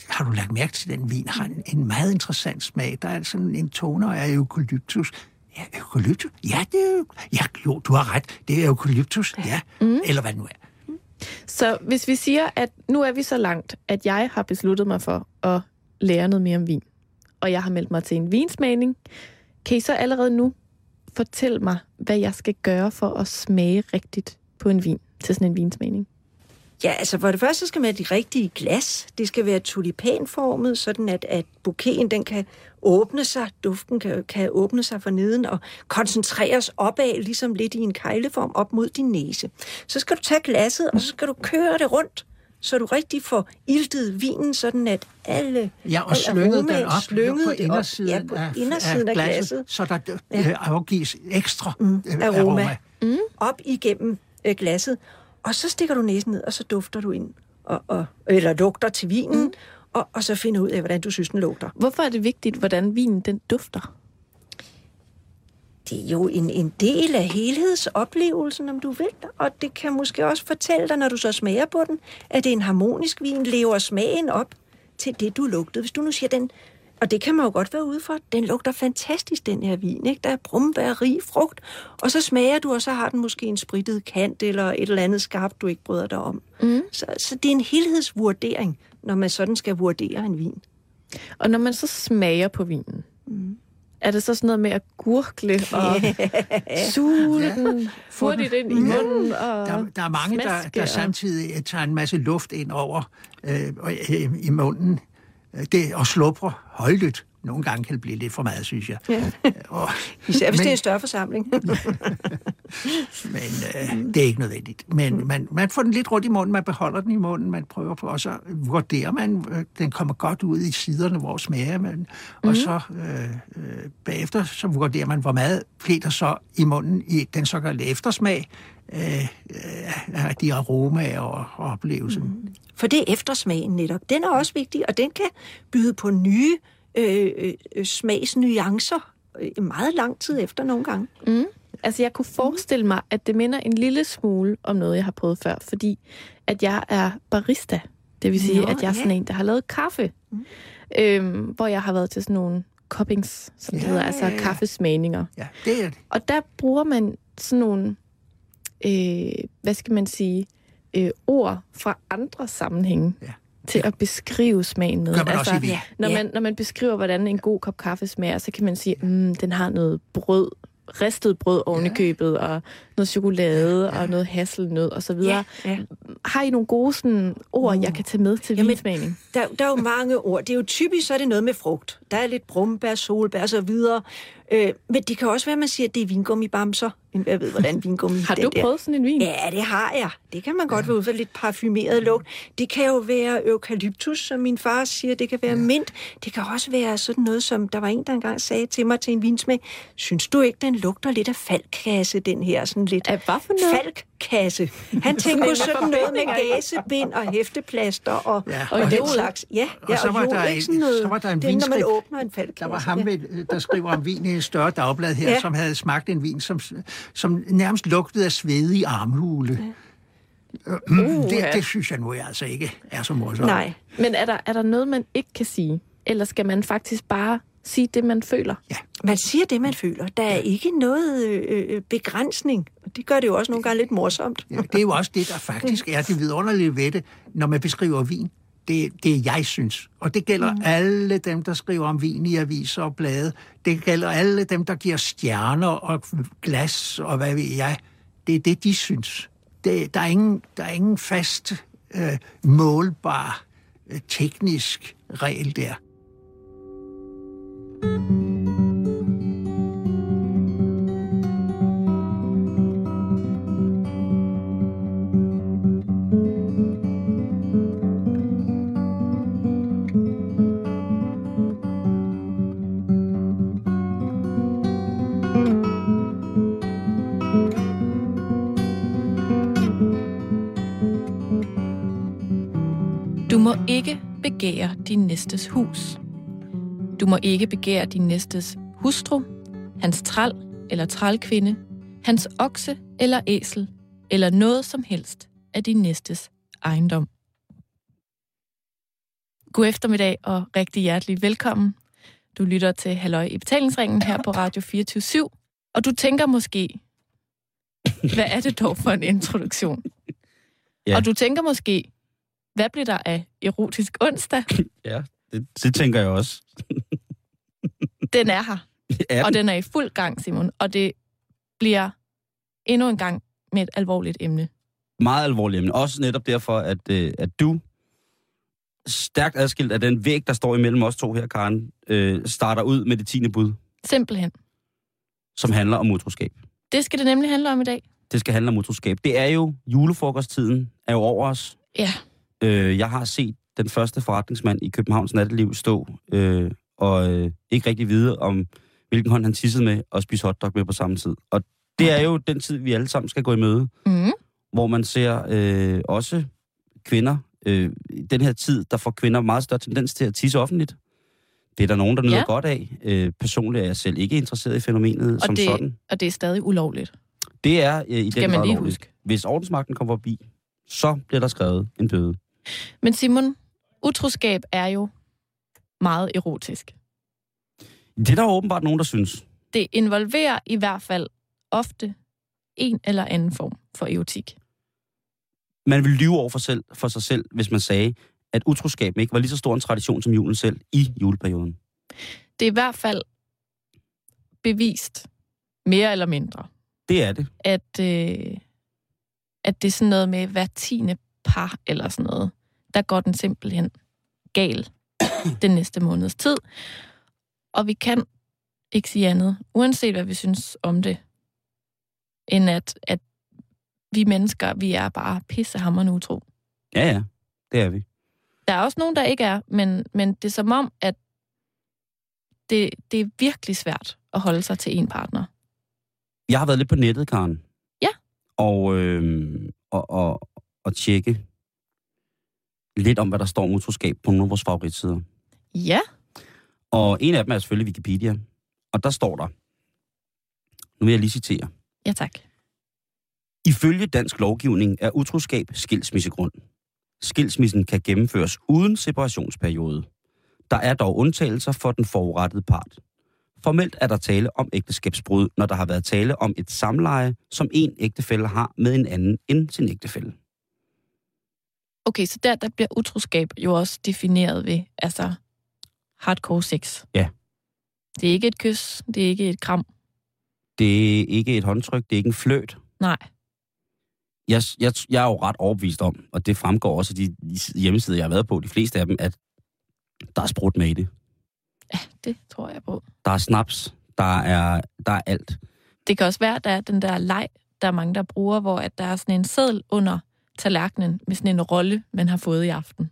[SPEAKER 8] Har du lagt mærke til, den vin har en, en meget interessant smag? Der er sådan en toner af eukalyptus. Ja, eukalyptus? Ja, det er jo, ja, jo, du har ret. Det er eukalyptus, ja. Mm. Eller hvad det nu er.
[SPEAKER 2] Så hvis vi siger, at nu er vi så langt, at jeg har besluttet mig for at lære noget mere om vin, og jeg har meldt mig til en vinsmagning, kan I så allerede nu fortælle mig, hvad jeg skal gøre for at smage rigtigt på en vin til sådan en vinsmagning?
[SPEAKER 7] Ja, altså for det første så skal man have de rigtige glas. Det skal være tulipanformet, sådan at, at bouqueten den kan åbne sig, duften kan, kan åbne sig for neden og koncentreres opad, ligesom lidt i en kejleform op mod din næse. Så skal du tage glasset, og så skal du køre det rundt, så du rigtig får iltet vinen, sådan at alle
[SPEAKER 8] Ja, og slynget den op
[SPEAKER 7] slynget
[SPEAKER 8] på
[SPEAKER 7] det op.
[SPEAKER 8] indersiden,
[SPEAKER 7] ja, på
[SPEAKER 8] af,
[SPEAKER 7] indersiden af, glasset,
[SPEAKER 8] så der ja. afgives ekstra mm,
[SPEAKER 7] aroma,
[SPEAKER 8] aroma.
[SPEAKER 7] Mm. op igennem øh, glasset, og så stikker du næsen ned, og så dufter du ind, og, og, eller lugter til vinen, mm. og, og så finder ud af, hvordan du synes, den lugter.
[SPEAKER 2] Hvorfor er det vigtigt, hvordan vinen den dufter?
[SPEAKER 7] Det er jo en, en del af helhedsoplevelsen, om du vil, og det kan måske også fortælle dig, når du så smager på den, at det er en harmonisk vin, lever smagen op til det, du lugtede. Hvis du nu siger den, og det kan man jo godt være ude for, den lugter fantastisk, den her vin, ikke? Der er brumbær, rig frugt, og så smager du, og så har den måske en spritet kant, eller et eller andet skarpt, du ikke bryder dig om. Mm. Så, så det er en helhedsvurdering, når man sådan skal vurdere en vin.
[SPEAKER 2] Og når man så smager på vinen, mm. Er det så sådan noget med at gurgle <laughs> og suge den hurtigt ind i munden? Og
[SPEAKER 8] Der, der er mange, der, der samtidig tager en masse luft ind over øh, og, øh, i munden øh, det, og slupper højlydt. Nogle gange kan det blive lidt for meget, synes jeg.
[SPEAKER 7] Ja.
[SPEAKER 8] Og,
[SPEAKER 7] Især hvis
[SPEAKER 8] Men-
[SPEAKER 7] det er en større forsamling. <laughs>
[SPEAKER 8] men øh, det er ikke nødvendigt. Men man, man får den lidt rundt i munden, man beholder den i munden, man prøver på, og så vurderer man, øh, den kommer godt ud i siderne, hvor smager man, og
[SPEAKER 7] Mhm.
[SPEAKER 8] så øh, øh, bagefter, så vurderer man, hvor meget der så i munden i den såkaldte eftersmag øh, øh, de aromaer og, og oplevelsen. Mm.
[SPEAKER 7] For det er eftersmagen netop. Den er også vigtig, og den kan byde på nye øh, øh, smagsnuancer øh, meget lang tid efter nogle gange.
[SPEAKER 2] Mm. Altså, jeg kunne forestille mig, at det minder en lille smule om noget, jeg har prøvet før, fordi at jeg er barista. Det vil sige,
[SPEAKER 7] Nå,
[SPEAKER 2] at jeg er sådan
[SPEAKER 7] ja.
[SPEAKER 2] en, der har lavet kaffe. Mm. Øhm, hvor jeg har været til sådan nogle cuppings, som det
[SPEAKER 8] Ja,
[SPEAKER 2] hedder, altså
[SPEAKER 8] ja, ja.
[SPEAKER 2] kaffesmagninger.
[SPEAKER 8] Ja, det er det.
[SPEAKER 2] Og der bruger man sådan nogle, øh, hvad skal man sige, øh, ord fra andre sammenhænge
[SPEAKER 8] Ja.
[SPEAKER 2] Til at beskrive smagen med.
[SPEAKER 8] Gør man også i vin.
[SPEAKER 2] Når,
[SPEAKER 7] Ja.
[SPEAKER 2] man, når man beskriver, hvordan en god kop kaffe smager, så kan man sige, mm, den har noget brød ristet brød oven i købet, og noget chokolade, ja. og noget hasselnød og så videre.
[SPEAKER 7] Ja, ja.
[SPEAKER 2] Har I nogle gode sådan, ord, jeg kan tage med til
[SPEAKER 7] Jamen,
[SPEAKER 2] vinsmagning?
[SPEAKER 7] Der, der er jo mange ord. Det er jo typisk, så er det noget med frugt. Der er lidt brumbær, solbær og så videre. Øh, men det kan også være, at man siger, at det er vingummibamser. Jeg ved, hvordan vingummi
[SPEAKER 2] Har du
[SPEAKER 7] der.
[SPEAKER 2] prøvet sådan en vin?
[SPEAKER 7] Ja, det har jeg. Det kan man godt være ud for lidt parfumeret lugt. Det kan jo være eukalyptus, som min far siger. Det kan være mint. Det kan også være sådan noget, som der var en, der engang sagde til mig til en vinsmag. Synes du ikke, den lugter lidt af falkkasse, den her sådan lidt
[SPEAKER 2] Af hvad for noget?
[SPEAKER 7] falkkasse? Han <laughs> tænker på sådan noget med gasebind og hæfteplaster og,
[SPEAKER 8] Ja, og
[SPEAKER 7] og den slags. Ja,
[SPEAKER 8] Og
[SPEAKER 7] ja
[SPEAKER 8] så var
[SPEAKER 7] jod,
[SPEAKER 8] der
[SPEAKER 7] ikke
[SPEAKER 8] en-
[SPEAKER 7] sådan noget.
[SPEAKER 8] så var der en
[SPEAKER 7] det er, når man
[SPEAKER 8] vinskrift.
[SPEAKER 7] åbner en falkkasse.
[SPEAKER 8] Der var ham,
[SPEAKER 7] ja.
[SPEAKER 8] med, der skriver om vin i et større dagblad her, ja. Som havde smagt en vin, som, som nærmest lugtede af svede i armhule. Ja.
[SPEAKER 2] Uh,
[SPEAKER 8] det,
[SPEAKER 2] ja.
[SPEAKER 8] det synes jeg nu altså ikke er så morsomt.
[SPEAKER 7] Nej.
[SPEAKER 2] Men er der, er der noget, man ikke kan sige? Eller skal man faktisk bare sige det, man føler?
[SPEAKER 7] Man siger det, man føler. Der er ikke noget øh, øh, begrænsning. Og det gør det jo også nogle gange lidt morsomt.
[SPEAKER 8] Ja, det er jo også det, der faktisk er det vidunderlige ved det, når man beskriver vin. Det, det er jeg synes. Og det gælder mm. alle dem, der skriver om vin i aviser og blade. Det gælder alle dem, der giver stjerner og glas og hvad ved jeg. Det er det, de synes. Det, der, er ingen, der er ingen fast, øh, målbar, øh, teknisk regel der.
[SPEAKER 2] Du må ikke begære din næstes hus. Du må ikke begære din næstes hustru, hans træl eller trælkvinde, hans okse eller æsel, eller noget som helst af din næstes ejendom. God eftermiddag og rigtig hjertelig velkommen. Du lytter til Halløj i betalingsringen her på Radio 24 og du tænker måske, hvad er det dog for en introduktion?
[SPEAKER 4] Ja.
[SPEAKER 2] Og du tænker måske, hvad bliver der af erotisk onsdag?
[SPEAKER 4] Ja, det, det tænker jeg også.
[SPEAKER 2] Den er her, <laughs>
[SPEAKER 4] Er
[SPEAKER 2] og
[SPEAKER 4] den?
[SPEAKER 2] den er i fuld gang, Simon. Og det bliver endnu en gang med et alvorligt emne.
[SPEAKER 4] meget alvorligt emne. Også netop derfor, at, øh, at du, stærkt adskilt af den væg, der står imellem os to her, Karen, øh, starter ud med det tiende bud,
[SPEAKER 2] Simpelthen.
[SPEAKER 4] som handler om utroskab.
[SPEAKER 2] Det skal det nemlig handle om i dag.
[SPEAKER 4] Det skal handle om utroskab. Det er jo julefrokosttiden, er jo over os.
[SPEAKER 2] Ja.
[SPEAKER 4] Øh, jeg har set den første forretningsmand i Københavns natteliv stå øh, og øh, ikke rigtig vide om, hvilken hånd han tissede med og spise hotdog med på samme tid. Og det er jo den tid, vi alle sammen skal gå i møde.
[SPEAKER 2] Mm.
[SPEAKER 4] hvor man ser øh, også kvinder, øh, den her tid, der får kvinder meget større tendens til at tisse offentligt. Det er der nogen, der nyder
[SPEAKER 2] Ja.
[SPEAKER 4] godt af. Øh, personligt er jeg selv ikke interesseret i fænomenet
[SPEAKER 2] Og,
[SPEAKER 4] som
[SPEAKER 2] det,
[SPEAKER 4] sådan.
[SPEAKER 2] og det er stadig ulovligt.
[SPEAKER 4] Det er øh, i
[SPEAKER 2] Skal
[SPEAKER 4] den grad
[SPEAKER 2] lige
[SPEAKER 4] lovligt.
[SPEAKER 2] huske.
[SPEAKER 4] Hvis ordensmagten kommer forbi, så bliver der skrevet en bøde.
[SPEAKER 2] Men Simon, utroskab er jo meget erotisk.
[SPEAKER 4] Det er der åbenbart nogen, der synes.
[SPEAKER 2] Det involverer i hvert fald ofte en eller anden form for erotik.
[SPEAKER 4] Man vil lyve over for, selv, for sig selv, hvis man sagde, at utroskab ikke var lige så stor en tradition som julen selv i juleperioden.
[SPEAKER 2] Det er i hvert fald bevist, mere eller mindre,
[SPEAKER 4] Det er det.
[SPEAKER 2] at, øh, at det er sådan noget med hver tiende par eller sådan noget. Der går den simpelthen gal <clears throat> den næste måneds tid. Og vi kan ikke sige andet, uanset hvad vi synes om det, end at, at vi mennesker, vi er bare pissehammerende utro.
[SPEAKER 4] Ja, ja. Det er vi.
[SPEAKER 2] Der er også nogen, der ikke er, men, men det er som om, at det, det er virkelig svært at holde sig til en partner.
[SPEAKER 4] Jeg har været lidt på nettet, Karen.
[SPEAKER 2] Ja.
[SPEAKER 4] Og, øh, og, og, og tjekke lidt om, hvad der står om utroskab på nogle af vores favoritsider.
[SPEAKER 2] Ja,
[SPEAKER 4] Og en af dem er selvfølgelig Wikipedia. Og der står der, nu vil jeg lige citere.
[SPEAKER 2] ja tak.
[SPEAKER 4] Ifølge dansk lovgivning er utroskab skilsmissegrund. Skilsmissen kan gennemføres uden separationsperiode. Der er dog undtagelser for den forurettede part. Formelt er der tale om ægteskabsbrud, når der har været tale om et samleje, som en ægtefælle har med en anden end sin ægtefælle.
[SPEAKER 2] Okay, så der, der bliver utroskab jo også defineret ved, altså, hardcore sex.
[SPEAKER 4] Ja.
[SPEAKER 2] Det er ikke et kys, det er ikke et kram.
[SPEAKER 4] Det er ikke et håndtryk, det er ikke en fløt.
[SPEAKER 2] Nej.
[SPEAKER 4] Jeg, jeg, jeg er jo ret overbevist om, og det fremgår også af de hjemmesider, jeg har været på, de fleste af dem, at der er sprut med i det.
[SPEAKER 2] Ja, det tror jeg på.
[SPEAKER 4] Der er snaps, der er, der er alt.
[SPEAKER 2] Det kan også være, at der er den der leg, der er mange, der bruger, hvor at der er sådan en seddel under tallerkenen med sådan en rolle, man har fået i aften.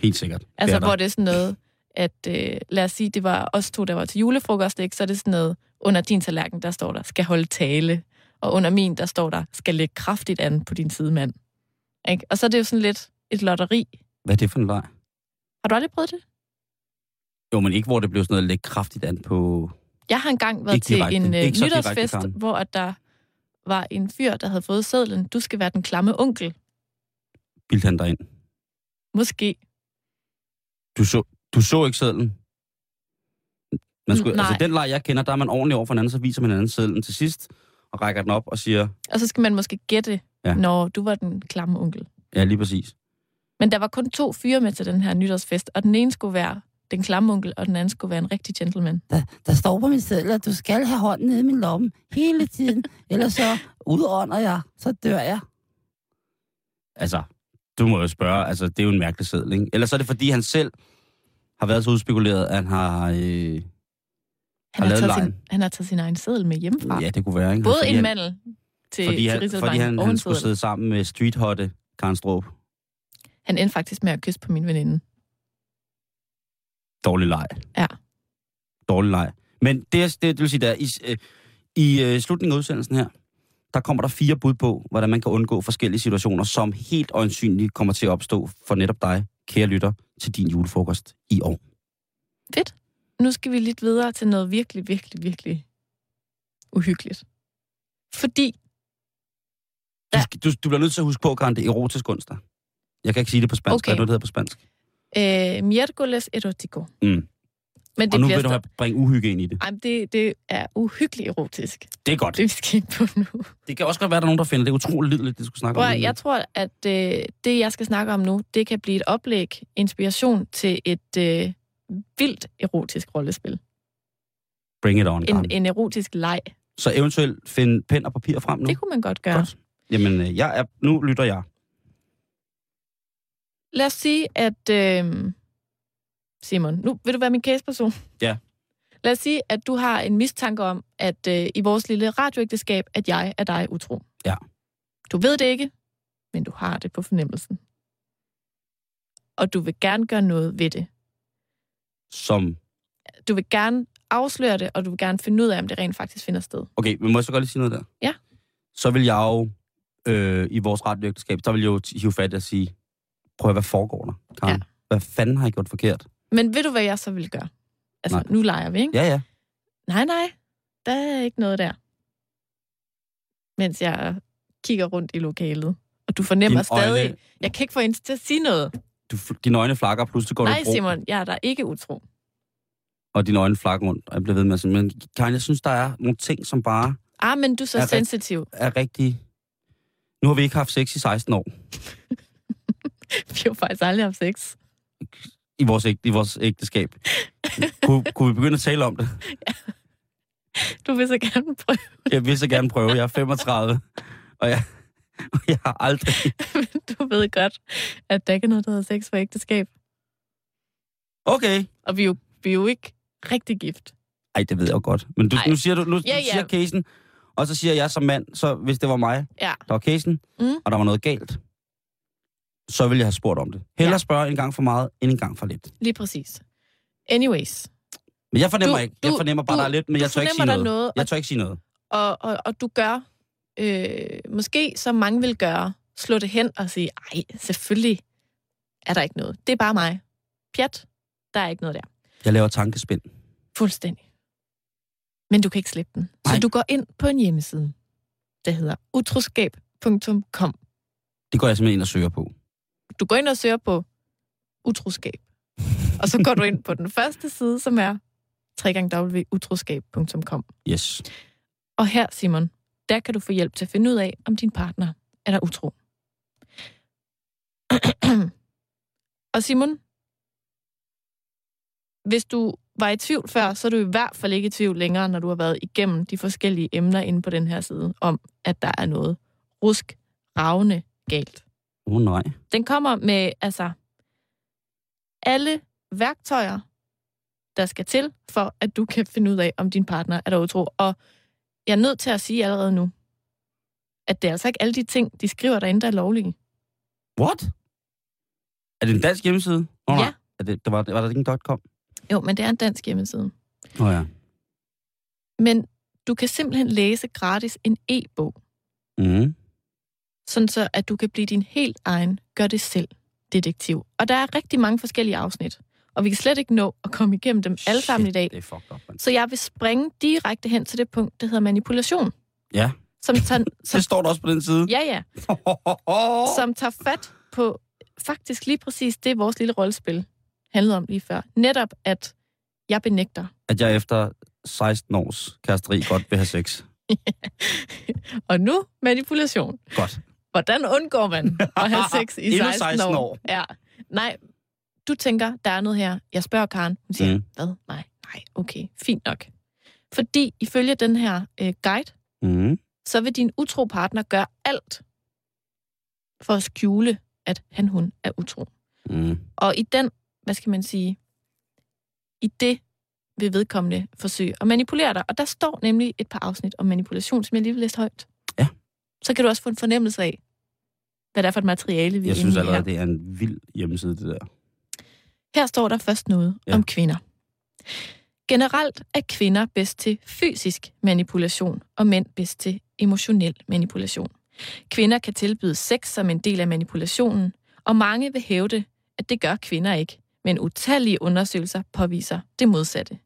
[SPEAKER 4] Helt sikkert.
[SPEAKER 2] Altså,
[SPEAKER 4] det
[SPEAKER 2] hvor
[SPEAKER 4] der.
[SPEAKER 2] det er sådan noget, at øh, lad os sige, det var os to, der var til julefrokost, ikke? så er det sådan noget, under din tallerken, der står der, skal holde tale, og under min, der står der, skal lægge kraftigt an på din sidemand. Ikke? Og så er det jo sådan lidt et lotteri.
[SPEAKER 4] Hvad er det for en leg?
[SPEAKER 2] Har du aldrig prøvet det?
[SPEAKER 4] Jo, men ikke hvor det blev sådan noget lægge kraftigt an på...
[SPEAKER 2] Jeg har engang været til
[SPEAKER 4] direkte.
[SPEAKER 2] en øh,
[SPEAKER 4] så direkte,
[SPEAKER 2] nytårsfest,
[SPEAKER 4] Karen.
[SPEAKER 2] hvor at der var en fyr, der havde fået sædlen, du skal være den klamme onkel.
[SPEAKER 4] Bildte han dig ind.
[SPEAKER 2] Måske.
[SPEAKER 4] Du så, du så ikke sedlen? Man skulle,
[SPEAKER 2] Mm, Nej.
[SPEAKER 4] altså den leg, jeg kender, der er man ordentlig over for hinanden, så viser man hinanden sedlen til sidst, og rækker den op og siger,
[SPEAKER 2] Og så skal man måske gætte,
[SPEAKER 4] Ja.
[SPEAKER 2] når du var den klamme onkel.
[SPEAKER 4] ja, lige præcis.
[SPEAKER 2] Men der var kun to fyre med til den her nytårsfest, og den ene skulle være den klamme onkel, og den anden skulle være en rigtig gentleman.
[SPEAKER 9] Der, der står på min seddel, at du skal have hånden nede i min lomme hele tiden, <laughs> ellers så udånder jeg, så dør jeg.
[SPEAKER 4] Altså, du må jo spørge, altså det er jo en mærkelig seddel, ikke? Eller så er det fordi, han selv har været så udspekuleret, at han har... Øh,
[SPEAKER 2] Han
[SPEAKER 4] Har
[SPEAKER 2] har, taget sin, han har taget sin egen seddel med hjemmefra.
[SPEAKER 4] ja, det kunne være, ikke?
[SPEAKER 2] Både
[SPEAKER 4] fordi
[SPEAKER 2] en mandel til,
[SPEAKER 4] fordi han, fordi han, han skulle sidde sammen med streethotte Karen Strup.
[SPEAKER 2] Han endte faktisk med at kysse på min veninde.
[SPEAKER 4] Dårlig leg.
[SPEAKER 2] Ja.
[SPEAKER 4] Dårlig leg. Men det, det, det vil sige, der i, øh, i øh, slutningen af udsendelsen her, der kommer der fire bud på, hvordan man kan undgå forskellige situationer, som helt øjensynligt kommer til at opstå for netop dig, kære lytter, til din julefrokost i år.
[SPEAKER 2] Fedt. Nu skal vi lidt videre til noget virkelig, virkelig, virkelig uhyggeligt. Fordi
[SPEAKER 4] Du, skal- du, du bliver nødt til at huske på, Karen, det er erotisk onsdag. Jeg kan ikke sige det på spansk.
[SPEAKER 2] Okay.
[SPEAKER 4] Hvad er det, det hedder på spansk?
[SPEAKER 2] øh, miércoles erotico.
[SPEAKER 4] Mm.
[SPEAKER 2] Men det
[SPEAKER 4] Og nu
[SPEAKER 2] bliver
[SPEAKER 4] vil du have bringe uhygge ind i det.
[SPEAKER 2] Ej, men det, det er uhyggeligt erotisk,
[SPEAKER 4] Det er godt.
[SPEAKER 2] det vi skal på nu.
[SPEAKER 4] Det kan også godt være, at der er nogen, der finder det utroligt lideligt, det skulle snakke
[SPEAKER 2] Prøv,
[SPEAKER 4] om.
[SPEAKER 2] jeg tror, at øh, det, jeg skal snakke om nu, det kan blive et oplæg, inspiration til et øh, vildt erotisk rollespil.
[SPEAKER 4] Bring it on, Karen.
[SPEAKER 2] En, en erotisk leg.
[SPEAKER 4] Så eventuelt finde pen og papir frem nu.
[SPEAKER 2] Det kunne man godt gøre.
[SPEAKER 4] Godt. Jamen, øh, jeg er, nu lytter jeg.
[SPEAKER 2] Lad os sige, at... Øh, Simon, nu vil du være min caseperson?
[SPEAKER 4] Ja.
[SPEAKER 2] Lad os sige, at du har en mistanke om, at øh, i vores lille radioægteskab, at jeg er dig utro.
[SPEAKER 4] Ja.
[SPEAKER 2] Du ved det ikke, men du har det på fornemmelsen. Og du vil gerne gøre noget ved det.
[SPEAKER 4] Som...
[SPEAKER 2] Du vil gerne afsløre det, og du vil gerne finde ud af, om det rent faktisk finder sted.
[SPEAKER 4] Okay, men må jeg så godt lige sige noget der?
[SPEAKER 2] Ja.
[SPEAKER 4] Så vil jeg jo, øh, i vores radioægteskab, så vil jeg jo hive fat at sige, prøv at hvad foregår der, Karen?
[SPEAKER 2] Ja.
[SPEAKER 4] Hvad fanden har jeg gjort forkert?
[SPEAKER 2] Men ved du, hvad jeg så vil gøre? Altså,
[SPEAKER 4] Nej.
[SPEAKER 2] nu leger vi, ikke?
[SPEAKER 4] Ja, ja.
[SPEAKER 2] Nej, nej, der er ikke noget der. Mens jeg kigger rundt i lokalet. Og du fornemmer
[SPEAKER 4] øjne-
[SPEAKER 2] stadig... Jeg kan ikke få en til at sige noget.
[SPEAKER 4] Du, dine øjne flakker, pludselig går
[SPEAKER 2] Nej,
[SPEAKER 4] du bro,
[SPEAKER 2] Simon, jeg er der ikke utro.
[SPEAKER 4] og dine øjne flakker rundt, og jeg bliver ved med at sige, men Karen, jeg synes, der er nogle ting, som bare
[SPEAKER 2] Ah, men du er så
[SPEAKER 4] Er
[SPEAKER 2] er
[SPEAKER 4] rigt-
[SPEAKER 2] sensitiv.
[SPEAKER 4] er rigtig... Nu har vi ikke haft sex i 16 år <laughs>
[SPEAKER 2] Vi har faktisk aldrig haft sex.
[SPEAKER 4] I vores, æg- i vores ægteskab. kunne, kunne vi begynde at tale om det?
[SPEAKER 2] Du vil så gerne prøve,
[SPEAKER 4] Jeg vil så gerne prøve. Jeg er 35, og jeg, og jeg har aldrig...
[SPEAKER 2] men du ved godt, at der ikke er noget, der hedder sex for ægteskab.
[SPEAKER 4] Okay.
[SPEAKER 2] Og vi er jo, vi er jo ikke rigtig gift.
[SPEAKER 4] Ej, det ved jeg godt. Men du,
[SPEAKER 2] Ej.
[SPEAKER 4] nu siger du, nu
[SPEAKER 2] Ja,
[SPEAKER 4] ja,
[SPEAKER 2] ja.
[SPEAKER 4] siger casen, og så siger jeg som mand, så hvis det var mig,
[SPEAKER 2] Ja.
[SPEAKER 4] der var casen,
[SPEAKER 2] Mm.
[SPEAKER 4] og der var noget galt, så ville jeg have spurgt om det. Hellere
[SPEAKER 2] Ja.
[SPEAKER 4] spørge en gang for meget, end en gang for lidt.
[SPEAKER 2] Lige præcis. Anyways.
[SPEAKER 4] Men jeg fornemmer
[SPEAKER 2] Du-
[SPEAKER 4] ikke. Jeg fornemmer bare,
[SPEAKER 2] du-
[SPEAKER 4] der er lidt, men jeg tør ikke sige noget.
[SPEAKER 2] noget,
[SPEAKER 4] Jeg tør ikke sige noget.
[SPEAKER 2] Og, og, og du gør, øh, måske som mange vil gøre, slå det hen og sige, ej, selvfølgelig er der ikke noget. Det er bare mig. Pjat, der er ikke noget der.
[SPEAKER 4] Jeg laver tankespind.
[SPEAKER 2] Fuldstændig. Men du kan ikke slippe den. Så
[SPEAKER 4] Nej.
[SPEAKER 2] du går ind på en hjemmeside, der hedder utroskab.com.
[SPEAKER 4] Det går jeg simpelthen ind og søger på.
[SPEAKER 2] Du går ind og søger på utroskab. Og så går du ind på den første side, som er www.utroskab.com.
[SPEAKER 4] Yes.
[SPEAKER 2] Og her, Simon, der kan du få hjælp til at finde ud af, om din partner er der utro. og Simon, hvis du var i tvivl før, så er du i hvert fald ikke i tvivl længere, når du har været igennem de forskellige emner inde på den her side, om at der er noget rusk, ravne galt.
[SPEAKER 4] Oh, nej.
[SPEAKER 2] Den kommer med altså alle værktøjer, der skal til, for at du kan finde ud af, om din partner er der utro. Og jeg er nødt til at sige allerede nu, at det er altså ikke alle de ting, de skriver derinde, der er lovlige.
[SPEAKER 4] What? Er det en dansk hjemmeside? Oh,
[SPEAKER 2] Ja.
[SPEAKER 4] Er det, der var, var der ikke en .com?
[SPEAKER 2] Jo, men det er en dansk hjemmeside.
[SPEAKER 4] Åh oh, ja.
[SPEAKER 2] Men du kan simpelthen læse gratis en e-bog,
[SPEAKER 4] Mm.
[SPEAKER 2] Sådan så at du kan blive din helt egen gør det selv detektiv. Og der er rigtig mange forskellige afsnit, og vi kan slet ikke nå at komme igennem dem alle sammen i dag.
[SPEAKER 4] Det er fucked up, man.
[SPEAKER 2] Så jeg vil springe direkte hen til det punkt, der hedder manipulation.
[SPEAKER 4] Ja,
[SPEAKER 2] Som tager, <laughs> som,
[SPEAKER 4] det står der også på den side.
[SPEAKER 2] ja, ja, <laughs> som tager fat på faktisk lige præcis det, vores lille rollespil handlede om lige før. Netop, at jeg benægter.
[SPEAKER 4] At jeg efter 16 års kæresteri godt vil have sex. <laughs>
[SPEAKER 2] Og nu manipulation.
[SPEAKER 4] Godt.
[SPEAKER 2] Hvordan undgår man at have sex i <laughs>
[SPEAKER 4] Endnu
[SPEAKER 2] 16,
[SPEAKER 4] 16
[SPEAKER 2] år?
[SPEAKER 4] år.
[SPEAKER 2] Ja. Nej, du tænker, der er noget her. Jeg spørger Karen. Hun siger,
[SPEAKER 4] mm.
[SPEAKER 2] hvad? Nej, nej, okay, fint nok. Fordi ifølge den her øh, guide,
[SPEAKER 4] Mm.
[SPEAKER 2] så vil din utro partner gøre alt for at skjule, at han, hun er utro.
[SPEAKER 4] Mm.
[SPEAKER 2] Og i den, hvad skal man sige, i det vil vedkommende forsøge at manipulere dig. Og der står nemlig et par afsnit om manipulation, som jeg lige vil læse højt. Så kan du også få en fornemmelse af, hvad det er for et materiale, vi
[SPEAKER 4] Jeg
[SPEAKER 2] er
[SPEAKER 4] synes allerede,
[SPEAKER 2] her.
[SPEAKER 4] det er en vild hjemmeside, det der.
[SPEAKER 2] Her står der først noget
[SPEAKER 4] ja.
[SPEAKER 2] om kvinder. Generelt er kvinder bedst til fysisk manipulation, og mænd bedst til emotionel manipulation. Kvinder kan tilbyde sex som en del af manipulationen, og mange vil hævde, at det gør kvinder ikke, men utallige undersøgelser påviser det modsatte.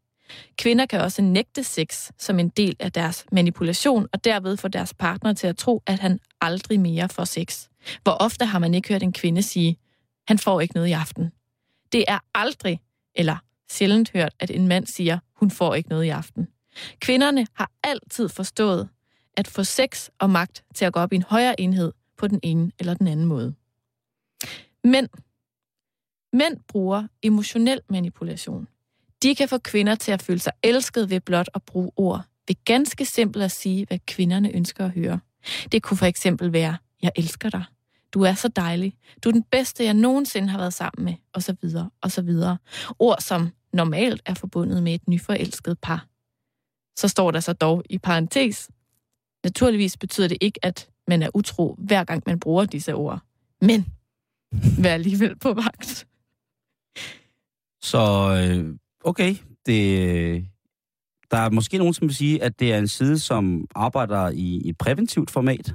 [SPEAKER 2] Kvinder kan også nægte sex som en del af deres manipulation, og derved få deres partner til at tro, at han aldrig mere får sex. Hvor ofte har man ikke hørt en kvinde sige, han får ikke noget i aften. Det er aldrig, eller sjældent hørt, at en mand siger, hun får ikke noget i aften. Kvinderne har altid forstået at få sex og magt til at gå op i en højere enhed på den ene eller den anden måde. Men mænd bruger emotionel manipulation. De kan få kvinder til at føle sig elsket ved blot at bruge ord, ved ganske simpelt at sige, hvad kvinderne ønsker at høre. Det kunne for eksempel være, jeg elsker dig. Du er så dejlig. Du er den bedste, jeg nogensinde har været sammen med, og så videre, og så videre. Ord, som normalt er forbundet med et nyforelsket par. Så står der så dog i parentes. Naturligvis betyder det ikke, at man er utro, hver gang man bruger disse ord. Men vær alligevel på vagt.
[SPEAKER 4] Så øh, okay, det, der er måske nogen, som vil sige, at det er en side, som arbejder i, i præventivt format.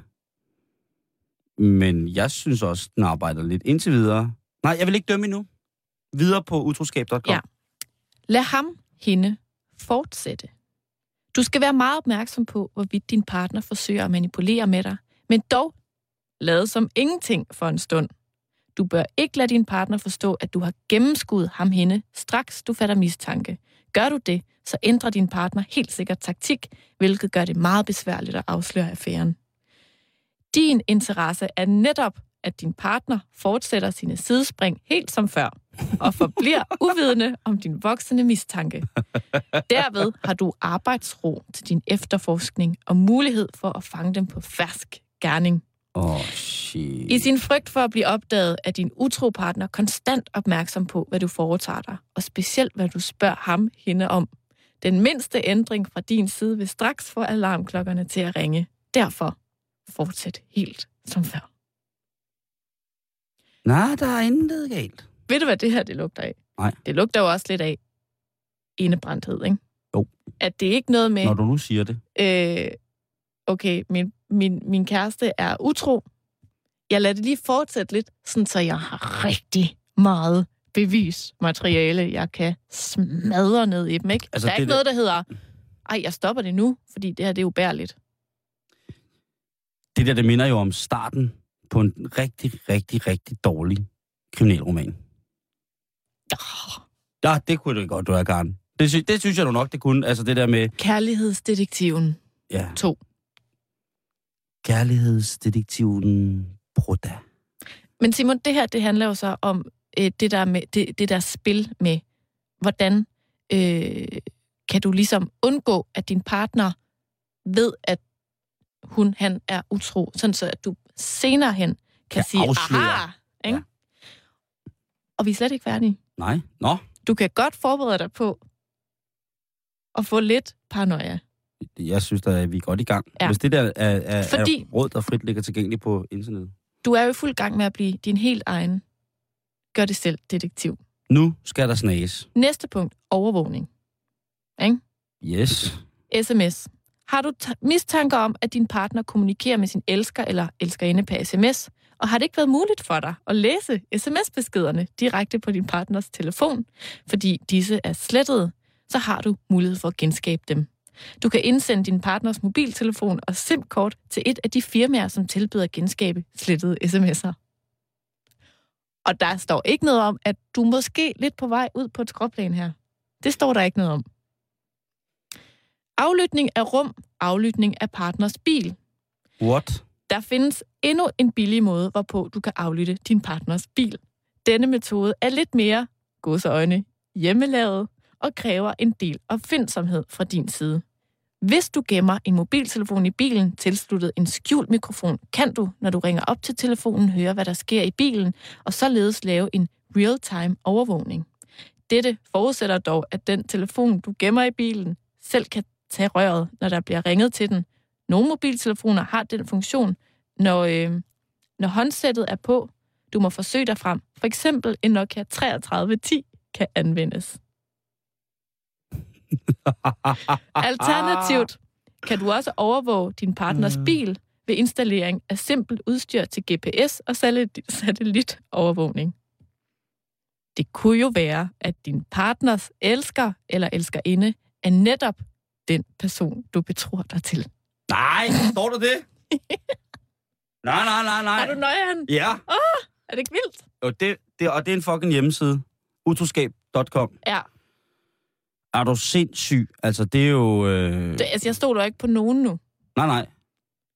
[SPEAKER 4] Men jeg synes også, den arbejder lidt indtil videre. Nej, jeg vil ikke dømme endnu. Videre på utroskab.com.
[SPEAKER 2] Ja. Lad ham, hende, fortsætte. Du skal være meget opmærksom på, hvorvidt din partner forsøger at manipulere med dig, men dog lade som ingenting for en stund. Du bør ikke lade din partner forstå, at du har gennemskuddet ham hende, straks du fatter mistanke. Gør du det, så ændrer din partner helt sikkert taktik, hvilket gør det meget besværligt at afsløre affæren. Din interesse er netop, at din partner fortsætter sine sidespring helt som før, og forbliver <laughs> uvidende om din voksende mistanke. Derved har du arbejdsro til din efterforskning og mulighed for at fange dem på fersk gerning.
[SPEAKER 4] Oh, shit.
[SPEAKER 2] I sin frygt for at blive opdaget, er din utro partner konstant opmærksom på, hvad du foretager dig, og specielt hvad du spørger ham hende om. Den mindste ændring fra din side vil straks få alarmklokkerne til at ringe. Derfor fortsæt helt som før.
[SPEAKER 4] Nej, der er intet galt.
[SPEAKER 2] Ved du, hvad det her det lugter af?
[SPEAKER 4] Nej.
[SPEAKER 2] Det lugter jo også lidt af indebrændthed, ikke?
[SPEAKER 4] Jo.
[SPEAKER 2] At det er ikke noget med,
[SPEAKER 4] Når du nu siger det.
[SPEAKER 2] øh, okay, min, min, min kæreste er utro. Jeg lader det lige fortsætte lidt, sådan så jeg har rigtig meget bevismateriale, jeg kan smadre ned i dem, ikke?
[SPEAKER 4] Altså,
[SPEAKER 2] der er ikke noget, der hedder, ej, jeg stopper det nu, fordi det her, det er ubærligt.
[SPEAKER 4] Det der, det minder jo om starten på en rigtig, rigtig, rigtig dårlig kriminalroman. Ja, det kunne det godt, du er, Karen. Det, sy- det synes jeg du nok, det kunne. Altså det der med,
[SPEAKER 2] Kærlighedsdetektiven
[SPEAKER 4] ja,
[SPEAKER 2] 2.
[SPEAKER 4] kærlighedsdetektiven Bruda.
[SPEAKER 2] Men Simon, det her, det handler jo så om øh, det, der med, det, det der spil med, hvordan øh, kan du ligesom undgå, at din partner ved, at hun, han er utro, sådan så at du senere hen kan,
[SPEAKER 4] Kan
[SPEAKER 2] sige,
[SPEAKER 4] afsløre.
[SPEAKER 2] aha, ikke?
[SPEAKER 4] Ja.
[SPEAKER 2] Og vi er slet ikke færdige.
[SPEAKER 4] Nej. Nå,
[SPEAKER 2] Du kan godt forberede dig på at få lidt paranoia.
[SPEAKER 4] Jeg synes, at vi er godt i gang.
[SPEAKER 2] Ja.
[SPEAKER 4] Hvis det der er, er,
[SPEAKER 2] Fordi-
[SPEAKER 4] er råd, der frit ligger tilgængeligt på internettet.
[SPEAKER 2] Du er jo i fuld gang med at blive din helt egen gør det selv detektiv.
[SPEAKER 4] Nu skal der snages.
[SPEAKER 2] Næste punkt, overvågning.
[SPEAKER 4] Yes.
[SPEAKER 2] SMS. Har du mistanker om, at din partner kommunikerer med sin elsker eller elskerinde på sms, og har det ikke været muligt for dig at læse sms-beskederne direkte på din partners telefon, fordi disse er slettede, så har du mulighed for at genskabe dem. Du kan indsende din partners mobiltelefon og SIM-kort til et af de firmaer, som tilbyder at genskabe slettede sms'er. Og der står ikke noget om, at du måske lidt på vej ud på et skråplan her. Det står der ikke noget om. Aflytning af rum, aflytning af partners bil.
[SPEAKER 4] What?
[SPEAKER 2] Der findes endnu en billig måde, hvorpå du kan aflytte din partners bil. Denne metode er lidt mere, godseøjne, hjemmelavet og kræver en del opfindsomhed fra din side. Hvis du gemmer en mobiltelefon i bilen tilsluttet en skjult mikrofon, kan du, når du ringer op til telefonen, høre, hvad der sker i bilen, og således lave en real-time overvågning. Dette forudsætter dog, at den telefon, du gemmer i bilen, selv kan tage røret, når der bliver ringet til den. Nogle mobiltelefoner har den funktion, når, øh, når håndsættet er på. Du må forsøge dig frem. For eksempel en Nokia 3310 kan anvendes. <laughs> Alternativt kan du også overvåge din partners bil ved installering af simpelt udstyr til GPS og satellit- satellitovervågning. Det kunne jo være, at din partners elsker eller elskerinde er netop den person, du betror dig til.
[SPEAKER 4] Nej, står der det? <laughs> nej, nej, nej, nej.
[SPEAKER 2] Er du nøjeren?
[SPEAKER 4] Ja,
[SPEAKER 2] Er det ikke vildt?
[SPEAKER 4] og det, det, og det er en fucking hjemmeside. Utroskab.com.
[SPEAKER 2] Ja.
[SPEAKER 4] Er du sindssyg? Altså, det er jo... Øh...
[SPEAKER 2] Det, altså, jeg stod der ikke på nogen nu.
[SPEAKER 4] Nej, nej.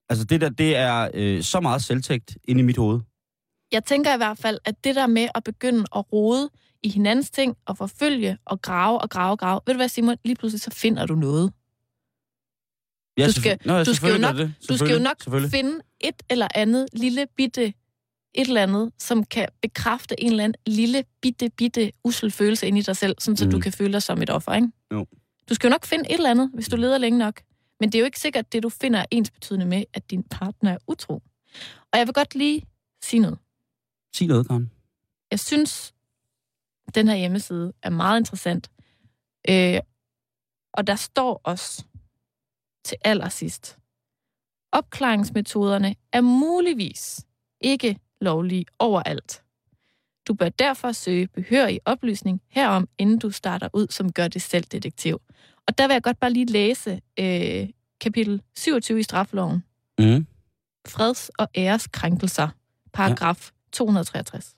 [SPEAKER 4] Altså, det der, det er øh, så meget selvtægt inde i mit hoved.
[SPEAKER 2] Jeg tænker i hvert fald, at det der med at begynde at rode i hinandens ting, og forfølge, og grave, og grave, og grave. Ved du hvad, Simon? Lige pludselig så finder du noget.
[SPEAKER 4] Ja,
[SPEAKER 2] Du skal-
[SPEAKER 4] Nå, ja,
[SPEAKER 2] du skal jo nok-. Du skal jo nok finde et eller andet lille bitte et eller andet, som kan bekræfte en eller anden lille bitte, bitte usel følelse ind i dig selv, sådan så
[SPEAKER 4] Mm.
[SPEAKER 2] du kan føle dig som et offer, ikke?
[SPEAKER 4] Jo.
[SPEAKER 2] Du skal jo nok finde et eller andet, hvis du leder længe nok. Men det er jo ikke sikkert, at det du finder er ens betydende med, at din partner er utro. Og jeg vil godt lige sige noget.
[SPEAKER 4] Sig noget, Karen.
[SPEAKER 2] Jeg synes, den her hjemmeside er meget interessant. Øh, og der står også til allersidst, opklaringsmetoderne er muligvis ikke lovlige overalt. Du bør derfor søge behørig oplysning herom, inden du starter ud som gør det selv detektiv. Og der vil jeg godt bare lige læse øh, kapitel 27 i straffeloven.
[SPEAKER 4] Mm.
[SPEAKER 2] Freds- og æreskrænkelser, paragraf ja. 263.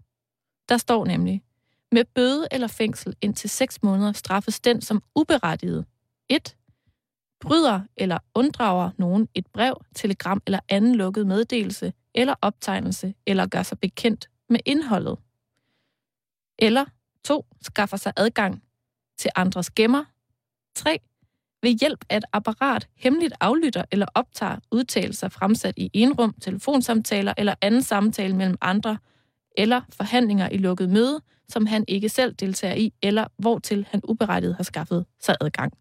[SPEAKER 2] Der står nemlig, med bøde eller fængsel indtil 6 måneder straffes den som uberettiget 1. Bryder eller unddrager nogen et brev, telegram eller anden lukket meddelelse eller optegnelse, eller gør sig bekendt med indholdet. Eller 2. Skaffer sig adgang til andres gemmer. 3 ved hjælp af et apparat hemmeligt aflytter eller optager udtalelser fremsat i enrum, telefonsamtaler eller anden samtale mellem andre, eller forhandlinger i lukket møde, som han ikke selv deltager i, eller hvortil han uberettiget har skaffet sig adgang.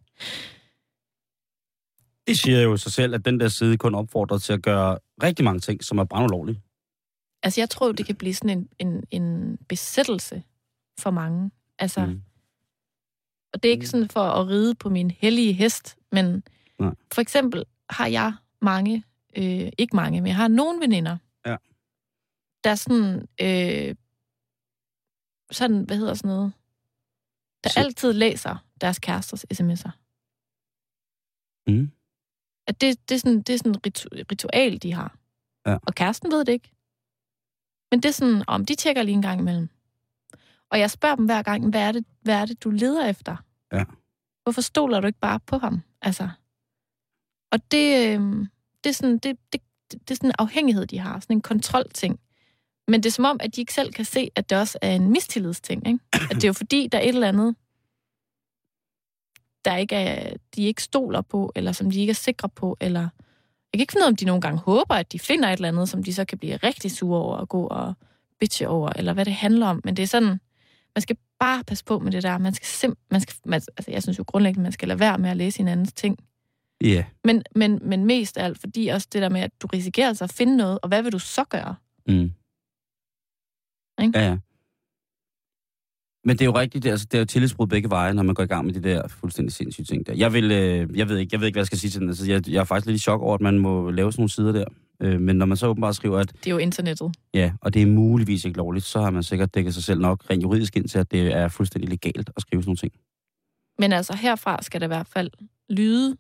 [SPEAKER 4] Det siger jo sig selv, at den der side kun opfordrer til at gøre rigtig mange ting, som er brandulovlige.
[SPEAKER 2] Altså, jeg tror, det kan blive sådan en, en, en besættelse for mange. Altså, mm.
[SPEAKER 4] Mm.
[SPEAKER 2] og det er ikke sådan for at ride på min hellige hest, men
[SPEAKER 4] Nej.
[SPEAKER 2] for eksempel har jeg mange, øh, ikke mange, men jeg har nogle veninder,
[SPEAKER 4] Ja.
[SPEAKER 2] der sådan, øh, sådan, hvad hedder sådan noget, der
[SPEAKER 4] Så-
[SPEAKER 2] altid læser deres kæresters sms'er.
[SPEAKER 4] Mm.
[SPEAKER 2] At det, det, er sådan, det er sådan et ritu- ritual, de har.
[SPEAKER 4] Ja.
[SPEAKER 2] Og kæresten ved det ikke. Men det er sådan, om de tjekker lige en gang imellem. Og jeg spørger dem hver gang, hvad er det, hvad er det du leder efter?
[SPEAKER 4] Ja.
[SPEAKER 2] Hvorfor stoler du ikke bare på ham? Altså. Og det, øh, det, er sådan, det, det, det er sådan en afhængighed, de har. Sådan en kontrolting. Men det er som om, at de ikke selv kan se, at det også er en mistillidsting. Ikke? At det er jo fordi, der er et eller andet, der ikke er, de ikke stoler på, eller som de ikke er sikre på, eller jeg kan ikke finde ud af, om de nogle gange håber, at de finder et eller andet, som de så kan blive rigtig sure over og gå og bitche over, eller hvad det handler om. Men det er sådan, man skal bare passe på med det der. Man skal sim- man skal, man, altså jeg synes jo grundlæggende, man skal lade være med at læse hinandens ting.
[SPEAKER 4] Ja. Yeah.
[SPEAKER 2] Men, men, men mest af alt, fordi også det der med, at du risikerer altså at finde noget, og hvad vil du så gøre?
[SPEAKER 4] Mm.
[SPEAKER 2] Ikke?
[SPEAKER 4] Ja, ja. Men det er jo rigtigt, er, altså, det er jo tillidsbrud begge veje, når man går i gang med de der fuldstændig sindssyge ting der. Jeg, vil, øh, jeg, ved ikke, jeg ved ikke, hvad jeg skal sige til den. Altså, jeg, jeg er faktisk lidt i chok over, at man må lave sådan nogle sider der. Øh, men når man så åbenbart skriver, at
[SPEAKER 2] Det er jo internettet.
[SPEAKER 4] ja, og det er muligvis ikke lovligt, så har man sikkert dækket sig selv nok rent juridisk ind til, at det er fuldstændig legalt at skrive sådan nogle ting.
[SPEAKER 2] Men altså herfra skal det i hvert fald lyde,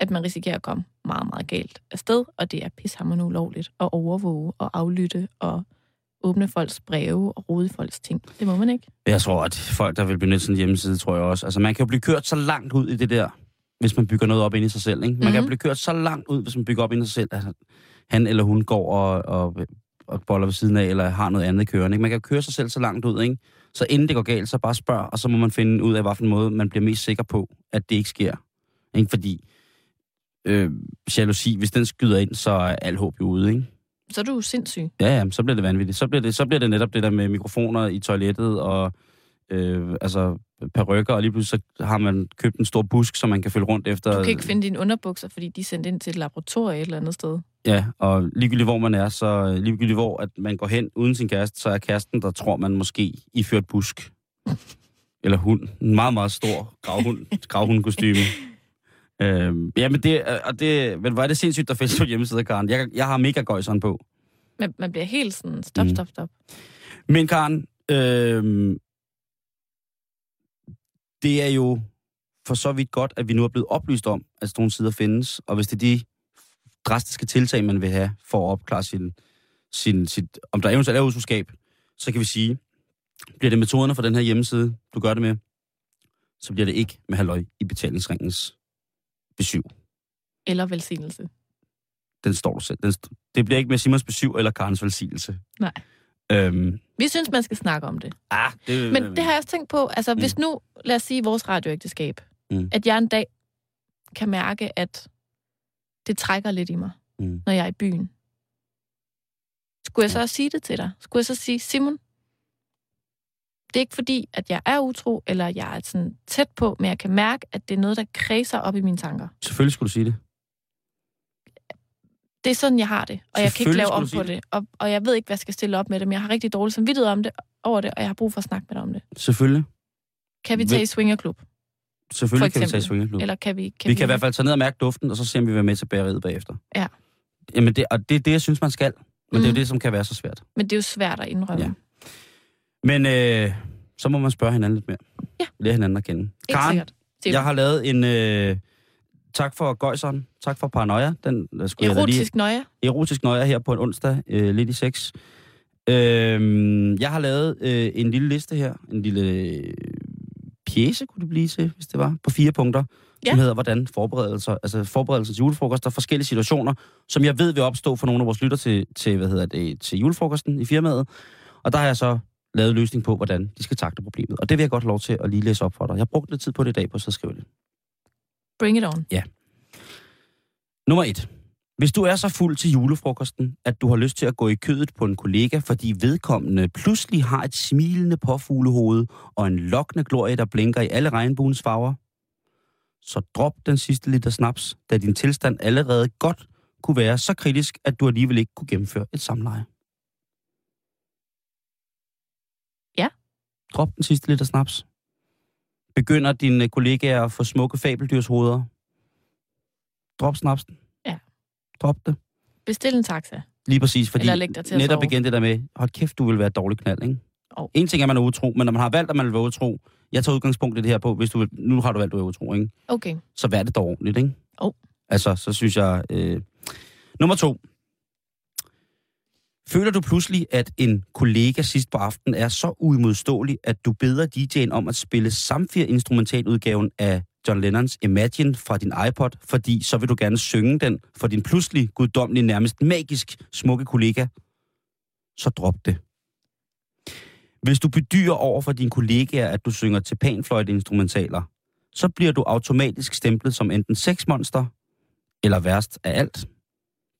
[SPEAKER 2] at man risikerer at komme meget, meget galt afsted, og det er pishammerende ulovligt at overvåge og aflytte og åbne folks breve og rode folks ting. Det må man ikke.
[SPEAKER 4] Jeg tror, at folk, der vil benytte sådan en hjemmeside, tror jeg også. Altså, man kan jo blive kørt så langt ud i det der, hvis man bygger noget op ind i sig selv. Ikke? Man mm-hmm. kan
[SPEAKER 2] Mhm.
[SPEAKER 4] blive kørt så langt ud, hvis man bygger op ind i sig selv. Altså, han eller hun går og, og, og boller ved siden af, eller har noget andet kørende. Ikke? Man kan køre sig selv så langt ud, ikke? Så inden det går galt, så bare spørg, og så må man finde ud af, hvilken måde man bliver mest sikker på, at det ikke sker. Ikke? Fordi øh, jalousi, hvis den skyder ind, så er alt håb jo ude, ikke?
[SPEAKER 2] Så er du sindssyg.
[SPEAKER 4] Ja, ja, så bliver det vanvittigt. Så bliver det, så bliver det netop det der med mikrofoner i toilettet og øh, altså perukker, og lige pludselig så har man købt en stor busk, som man kan følge rundt efter.
[SPEAKER 2] Du kan ikke finde dine underbukser, fordi de er sendt ind til et laboratorium et eller andet sted.
[SPEAKER 4] Ja, og ligegyldigt hvor man er, så ligegyldigt hvor at man går hen uden sin kæreste, så er kæresten, der tror man måske iført busk. Eller hund. En meget, meget stor gravhund, gravhundkostyme. Øhm, ja, men det, øh, og det, men hvor er det sindssygt, der findes på hjemmesiden, Karen. Jeg, jeg har mega gøjseren på.
[SPEAKER 2] Man, man bliver helt sådan, stop,
[SPEAKER 4] Mm.
[SPEAKER 2] stop, stop.
[SPEAKER 4] Men Karen, øh, det er jo for så vidt godt, at vi nu er blevet oplyst om, at sådan nogle sider findes, og hvis det er de drastiske tiltag, man vil have for at opklare sin, sin, sit, om der eventuelt er utroskab, så kan vi sige, bliver det metoderne for den her hjemmeside, du gør det med, så bliver det ikke med halløj i betalingsringens besøg.
[SPEAKER 2] Eller velsignelse.
[SPEAKER 4] Den står du selv. Den, st- det bliver ikke med Simons besøg eller Karens velsignelse.
[SPEAKER 2] Nej.
[SPEAKER 4] Øhm,
[SPEAKER 2] Vi synes, man skal snakke om det.
[SPEAKER 4] ah, det,
[SPEAKER 2] Men det har jeg også tænkt på, altså hvis nu, lad os sige vores radioægteskab,
[SPEAKER 4] Mm.
[SPEAKER 2] at jeg en dag kan mærke, at det trækker lidt i mig,
[SPEAKER 4] Mm.
[SPEAKER 2] når jeg er i byen. Skulle jeg så også sige det til dig? Skulle jeg så sige, Simon, det er ikke fordi, at jeg er utro, eller jeg er sådan tæt på, men jeg kan mærke, at det er noget, der kredser op i mine tanker.
[SPEAKER 4] Selvfølgelig skulle du sige det.
[SPEAKER 2] Det er sådan, jeg har det, og jeg kan ikke lave om på det. Og, og jeg ved ikke, hvad jeg skal stille op med det, men jeg har rigtig dårlig samvittighed om det, over det, og jeg har brug for at snakke med dig om det.
[SPEAKER 4] Selvfølgelig.
[SPEAKER 2] Kan vi tage i swingerklub?
[SPEAKER 4] Selvfølgelig kan vi tage
[SPEAKER 2] eksempel.
[SPEAKER 4] swingerklub.
[SPEAKER 2] Eller kan vi... Kan
[SPEAKER 4] vi kan i hvert fald tage ned og mærke duften, og så se, om vi vil være med til bageriet bagefter.
[SPEAKER 2] Ja.
[SPEAKER 4] Jamen, det, og det er det, jeg synes, man skal. Men mm. det er jo
[SPEAKER 2] Mhm.
[SPEAKER 4] det, som kan være så svært.
[SPEAKER 2] Men det er jo svært at indrømme.
[SPEAKER 4] Ja. Men øh, så må man spørge hinanden lidt mere.
[SPEAKER 2] Ja.
[SPEAKER 4] Lære hinanden at kende. Karen, jeg har lavet en... Øh, tak for gøjseren. Tak for paranoia. Den øh, skulle jeg da lige...
[SPEAKER 2] Erotisk nøje.
[SPEAKER 4] erotisk nøje her på en onsdag, øh, lidt i seks. Øh, jeg har lavet øh, en lille liste her, en lille øh, pjæse, kunne det blive til, hvis det var, på fire punkter, ja. som hedder, hvordan forberedelser, altså forberedelser til julefrokost, der er forskellige situationer, som jeg ved vil opstå for nogle af vores lytter til, til, hvad hedder det, til julefrokosten i firmaet. Og der har jeg så lavet en løsning på, hvordan de skal takle problemet. Og det vil jeg godt have lov til at lige læse op for dig. Jeg har brugt lidt tid på det i dag på, så skrive det.
[SPEAKER 2] Bring it on.
[SPEAKER 4] Nummer et. Hvis du er så fuld til julefrokosten, at du har lyst til at gå i kødet på en kollega, fordi vedkommende pludselig har et smilende påfuglehoved og en lokkende glorie, der blinker i alle regnbuens farver, så drop den sidste liter snaps, da din tilstand allerede godt kunne være så kritisk, at du alligevel ikke kunne gennemføre et samleje.
[SPEAKER 2] Ja.
[SPEAKER 4] Drop den sidste liter snaps. Begynder dine kollegaer at få smukke fabeldyrshoveder. Drop snapsen.
[SPEAKER 2] Ja.
[SPEAKER 4] Drop det.
[SPEAKER 2] Bestil en taxa.
[SPEAKER 4] Lige præcis, fordi netop
[SPEAKER 2] sove.
[SPEAKER 4] igen det der med, hold kæft, du vil være et dårligt knald, ikke?
[SPEAKER 2] Jo.
[SPEAKER 4] En ting er, at man er utro, men når man har valgt, at man vil være utro, jeg tager udgangspunkt i det her på, hvis du vil, nu har du valgt, at du er utro, ikke?
[SPEAKER 2] Okay.
[SPEAKER 4] Så vær det dog ordentligt, ikke?
[SPEAKER 2] Jo.
[SPEAKER 4] Altså, så synes jeg... Øh... Nummer to. Føler du pludselig, at en kollega sidst på aftenen er så uimodståelig, at du beder DJ'en om at spille Samfir-instrumentaludgaven af John Lennons Imagine fra din iPod, fordi så vil du gerne synge den for din pludselig guddommelige, nærmest magisk smukke kollega, så drop det. Hvis du bedyrer over for dine kollegaer, at du synger til panfløjteinstrumentaler, så bliver du automatisk stemplet som enten sexmonster, eller værst af alt,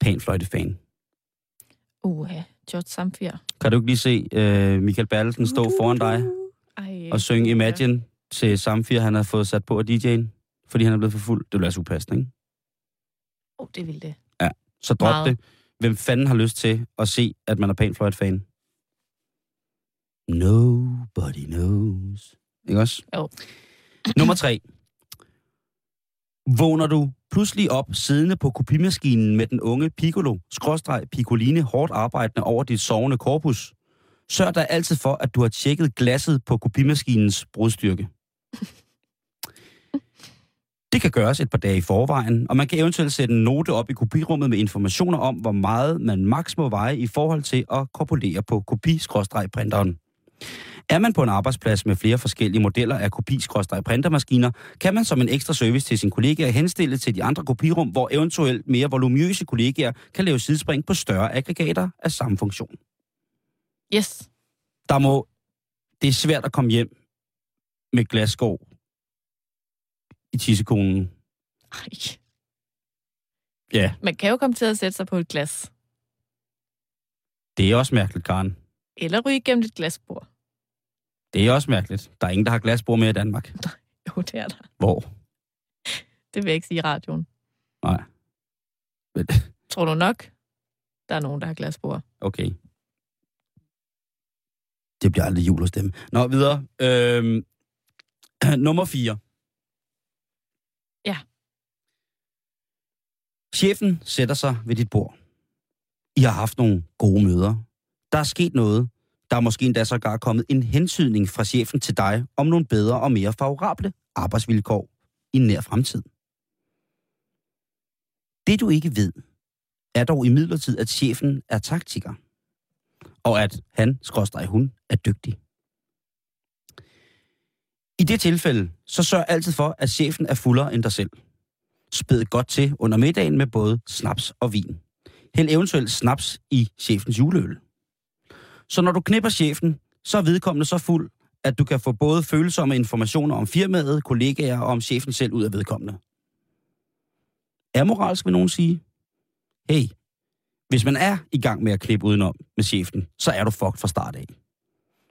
[SPEAKER 4] panfløjtefan.
[SPEAKER 2] Uha, George Samfir.
[SPEAKER 4] Kan du ikke lige se uh, Michael Bertelsen stå foran dig
[SPEAKER 2] Ej,
[SPEAKER 4] og synge Imagine til Samfir, han har fået sat på af DJ'en, fordi han er blevet for fuld? Det ville være upassende, ikke?
[SPEAKER 2] Åh, oh, det vil det.
[SPEAKER 4] Så drop
[SPEAKER 2] Meget.
[SPEAKER 4] det. Hvem fanden har lyst til at se, at man er panfløjt-fan? Nobody knows. Ikke også?
[SPEAKER 2] Jo.
[SPEAKER 4] Nummer tre. Vågner du pludselig op siddende på kopimaskinen med den unge Piccolo, skråstreg Piccoline, hårdt arbejdende over dit sovende korpus, sørg dig altid for, at du har tjekket glasset på kopimaskinens brudstyrke. <laughs> Det kan gøres et par dage i forvejen, og man kan eventuelt sætte en note op i kopirummet med informationer om, hvor meget man maks må veje i forhold til at korpulere på kopi-printeren. Er man på en arbejdsplads med flere forskellige modeller af kopi-printermaskiner, kan man som en ekstra service til sine kollegaer henstille til de andre kopirum, hvor eventuelt mere voluminøse kollegaer kan lave sidespring på større aggregater af samme funktion.
[SPEAKER 2] Yes.
[SPEAKER 4] Der må... Det er svært at komme hjem med glasskov i tissekonen.
[SPEAKER 2] Ej.
[SPEAKER 4] Ja,
[SPEAKER 2] Man kan jo komme til at sætte sig på et glas.
[SPEAKER 4] det er også mærkeligt, Karen.
[SPEAKER 2] Eller ryge igennem et glasbord.
[SPEAKER 4] Det er også mærkeligt. Der er ingen, der har glasbord mere i Danmark. <laughs>
[SPEAKER 2] Jo, det er der.
[SPEAKER 4] Hvor?
[SPEAKER 2] Det vil jeg ikke sige i radioen.
[SPEAKER 4] Nej. Men, <laughs>
[SPEAKER 2] Tror du nok, der er nogen, der har glasbord?
[SPEAKER 4] Okay. Det bliver aldrig jul hos dem. Nå, videre. Øhm, <clears throat> nummer 4.
[SPEAKER 2] Ja.
[SPEAKER 4] Chefen sætter sig ved dit bord. I har haft nogle gode møder. Der er sket noget. Der er måske endda sågar kommet en hensydning fra chefen til dig om nogle bedre og mere favorable arbejdsvilkår i nær fremtid. Det du ikke ved, er dog imidlertid, at chefen er taktiker. Og at han, skråstrej hun, er dygtig. I det tilfælde, så sørg altid for, at chefen er fuldere end dig selv. Spæd godt til under middagen med både snaps og vin. Hæld eventuelt snaps i chefens juleøl. Så når du knipper chefen, så er vedkommende så fuld, at du kan få både følsomme informationer om firmaet, kollegaer og om chefen selv ud af vedkommende. Er moralsk, vil nogen sige? Hey, hvis man er i gang med at klippe udenom med chefen, så er du fucked fra start af.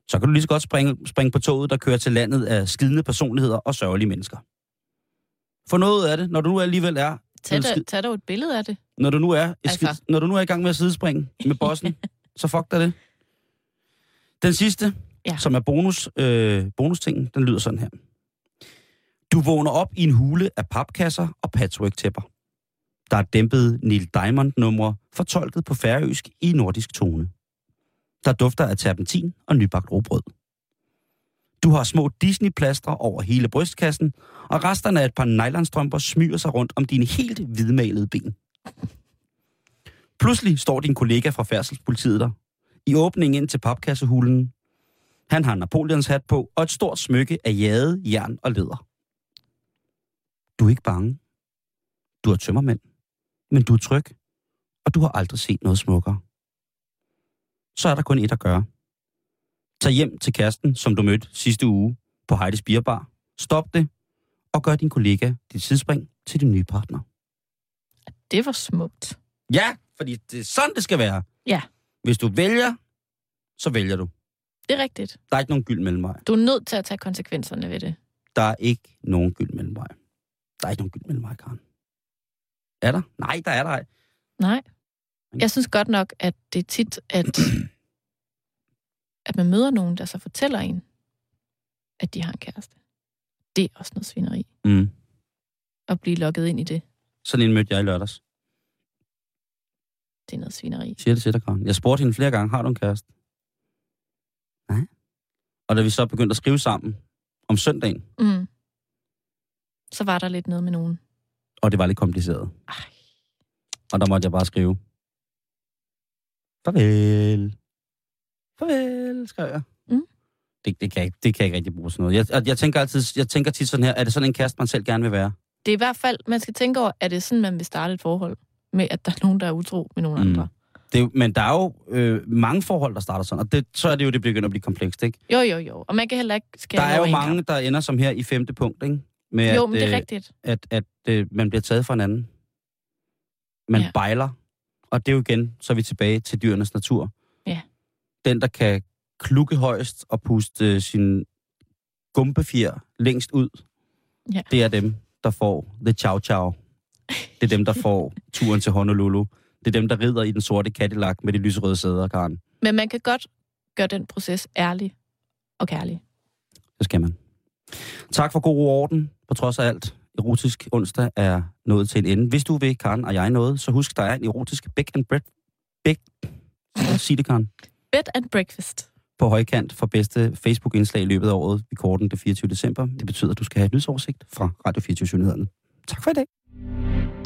[SPEAKER 4] Så kan du lige så godt springe, springe på toget, der kører til landet af skidende personligheder og sørgelige mennesker. For noget af det, når du nu alligevel er...
[SPEAKER 2] Tag,
[SPEAKER 4] skid-
[SPEAKER 2] da, tag dog et billede af det.
[SPEAKER 4] når du nu er,
[SPEAKER 2] Altså.
[SPEAKER 4] skidt, når du nu er i gang med at sidespringe med bossen, <laughs> så fuck dig det. Den sidste,
[SPEAKER 2] Ja.
[SPEAKER 4] som er bonus, øh, bonustingen, den lyder sådan her. Du vågner op i en hule af papkasser og patchwork-tæpper. Der er dæmpet Neil Diamond-numre, fortolket på færøsk i nordisk tone. Der dufter af terpentin og nybagt robrød. Du har små Disney-plastre over hele brystkassen, og resterne af et par nylonstrømper smyger sig rundt om dine helt hvidmalede ben. Pludselig står din kollega fra færdselspolitiet der, i åbningen ind til papkassehulen. Han har Napoleons hat på og et stort smykke af jade, jern og læder. Du er ikke bange. Du er tømmermænd. Men du er tryg, og du har aldrig set noget smukkere. Så er der kun et at gøre. Tag hjem til kæresten, som du mødte sidste uge på Heidi's Bierbar. Stop det, og gør din kollega dit sidespring til din nye partner.
[SPEAKER 2] Det var smukt.
[SPEAKER 4] Ja, fordi det er sådan, det skal være.
[SPEAKER 2] Ja.
[SPEAKER 4] Hvis du vælger, så vælger du.
[SPEAKER 2] Det er rigtigt.
[SPEAKER 4] Der er ikke nogen gyld mellemvej.
[SPEAKER 2] Du er nødt til at tage konsekvenserne ved det.
[SPEAKER 4] Der er ikke nogen gyld mellemvej. Der er ikke nogen gyld mellemvej, Karen. Er der? Nej, der er der ej.
[SPEAKER 2] Nej. Jeg synes godt nok, at det er tit, at, at man møder nogen, der så fortæller en, at de har en kæreste. Det er også noget svineri.
[SPEAKER 4] Mm.
[SPEAKER 2] At blive lukket ind i det,
[SPEAKER 4] Sådan en mødte jeg i lørdags.
[SPEAKER 2] Det er noget svineri.
[SPEAKER 4] Siger det til dig, Karen. Jeg spurgte hende flere gange, har du en kæreste? Nej. Og da vi så begyndte at skrive sammen om søndagen,
[SPEAKER 2] Mm. Så var der lidt noget med nogen.
[SPEAKER 4] og det var lidt kompliceret.
[SPEAKER 2] Ej.
[SPEAKER 4] Og der måtte jeg bare skrive. Farvel. Farvel, skrev jeg.
[SPEAKER 2] Mm.
[SPEAKER 4] Det, det, kan jeg, ikke- det kan jeg ikke rigtig bruge sådan noget. Jeg, jeg, jeg, tænker altid, jeg tænker tit sådan her, er det sådan en kæreste, man selv gerne vil være?
[SPEAKER 2] Det er i hvert fald, man skal tænke over, er det sådan, man vil starte et forhold? Med, at der er nogen, der er utro med nogen
[SPEAKER 4] Mm.
[SPEAKER 2] andre.
[SPEAKER 4] Det, men der er jo øh, mange forhold, der starter sådan, og det, så er det jo, det begynder at blive komplekst, ikke?
[SPEAKER 2] Jo, jo, jo. Og man kan heller ikke skære
[SPEAKER 4] Der er jo mange, der ender som her i femte punkt, ikke? med,
[SPEAKER 2] Jo,
[SPEAKER 4] at,
[SPEAKER 2] men det er
[SPEAKER 4] øh,
[SPEAKER 2] rigtigt.
[SPEAKER 4] at, at øh, man bliver taget for en anden. Man
[SPEAKER 2] Ja.
[SPEAKER 4] bejler. Og det er jo igen, så er vi tilbage til dyrenes natur.
[SPEAKER 2] Ja.
[SPEAKER 4] Den, der kan klukke højst og puste øh, sin gumpefjer længst ud,
[SPEAKER 2] Ja.
[SPEAKER 4] det er dem, der får the chow. Det er dem, der får turen til Honolulu. Det er dem, der rider i den sorte Cadillac med de lyserøde sæder, Karen.
[SPEAKER 2] Men man kan godt gøre den proces ærlig og kærlig.
[SPEAKER 4] Det skal man. Tak for god orden. På trods af alt, erotisk onsdag er nået til en ende. Hvis du vil, Karen og jeg noget, så husk, der er en erotisk big and bread. Big. Sig det, Karen.
[SPEAKER 2] Bed and breakfast.
[SPEAKER 4] På højkant for bedste Facebook-indslag i løbet af året. Vi korten det 24. december. Det betyder, at du skal have et nyhedsoversigt fra Radio 24 Nyhederne. Tak for i dag. Música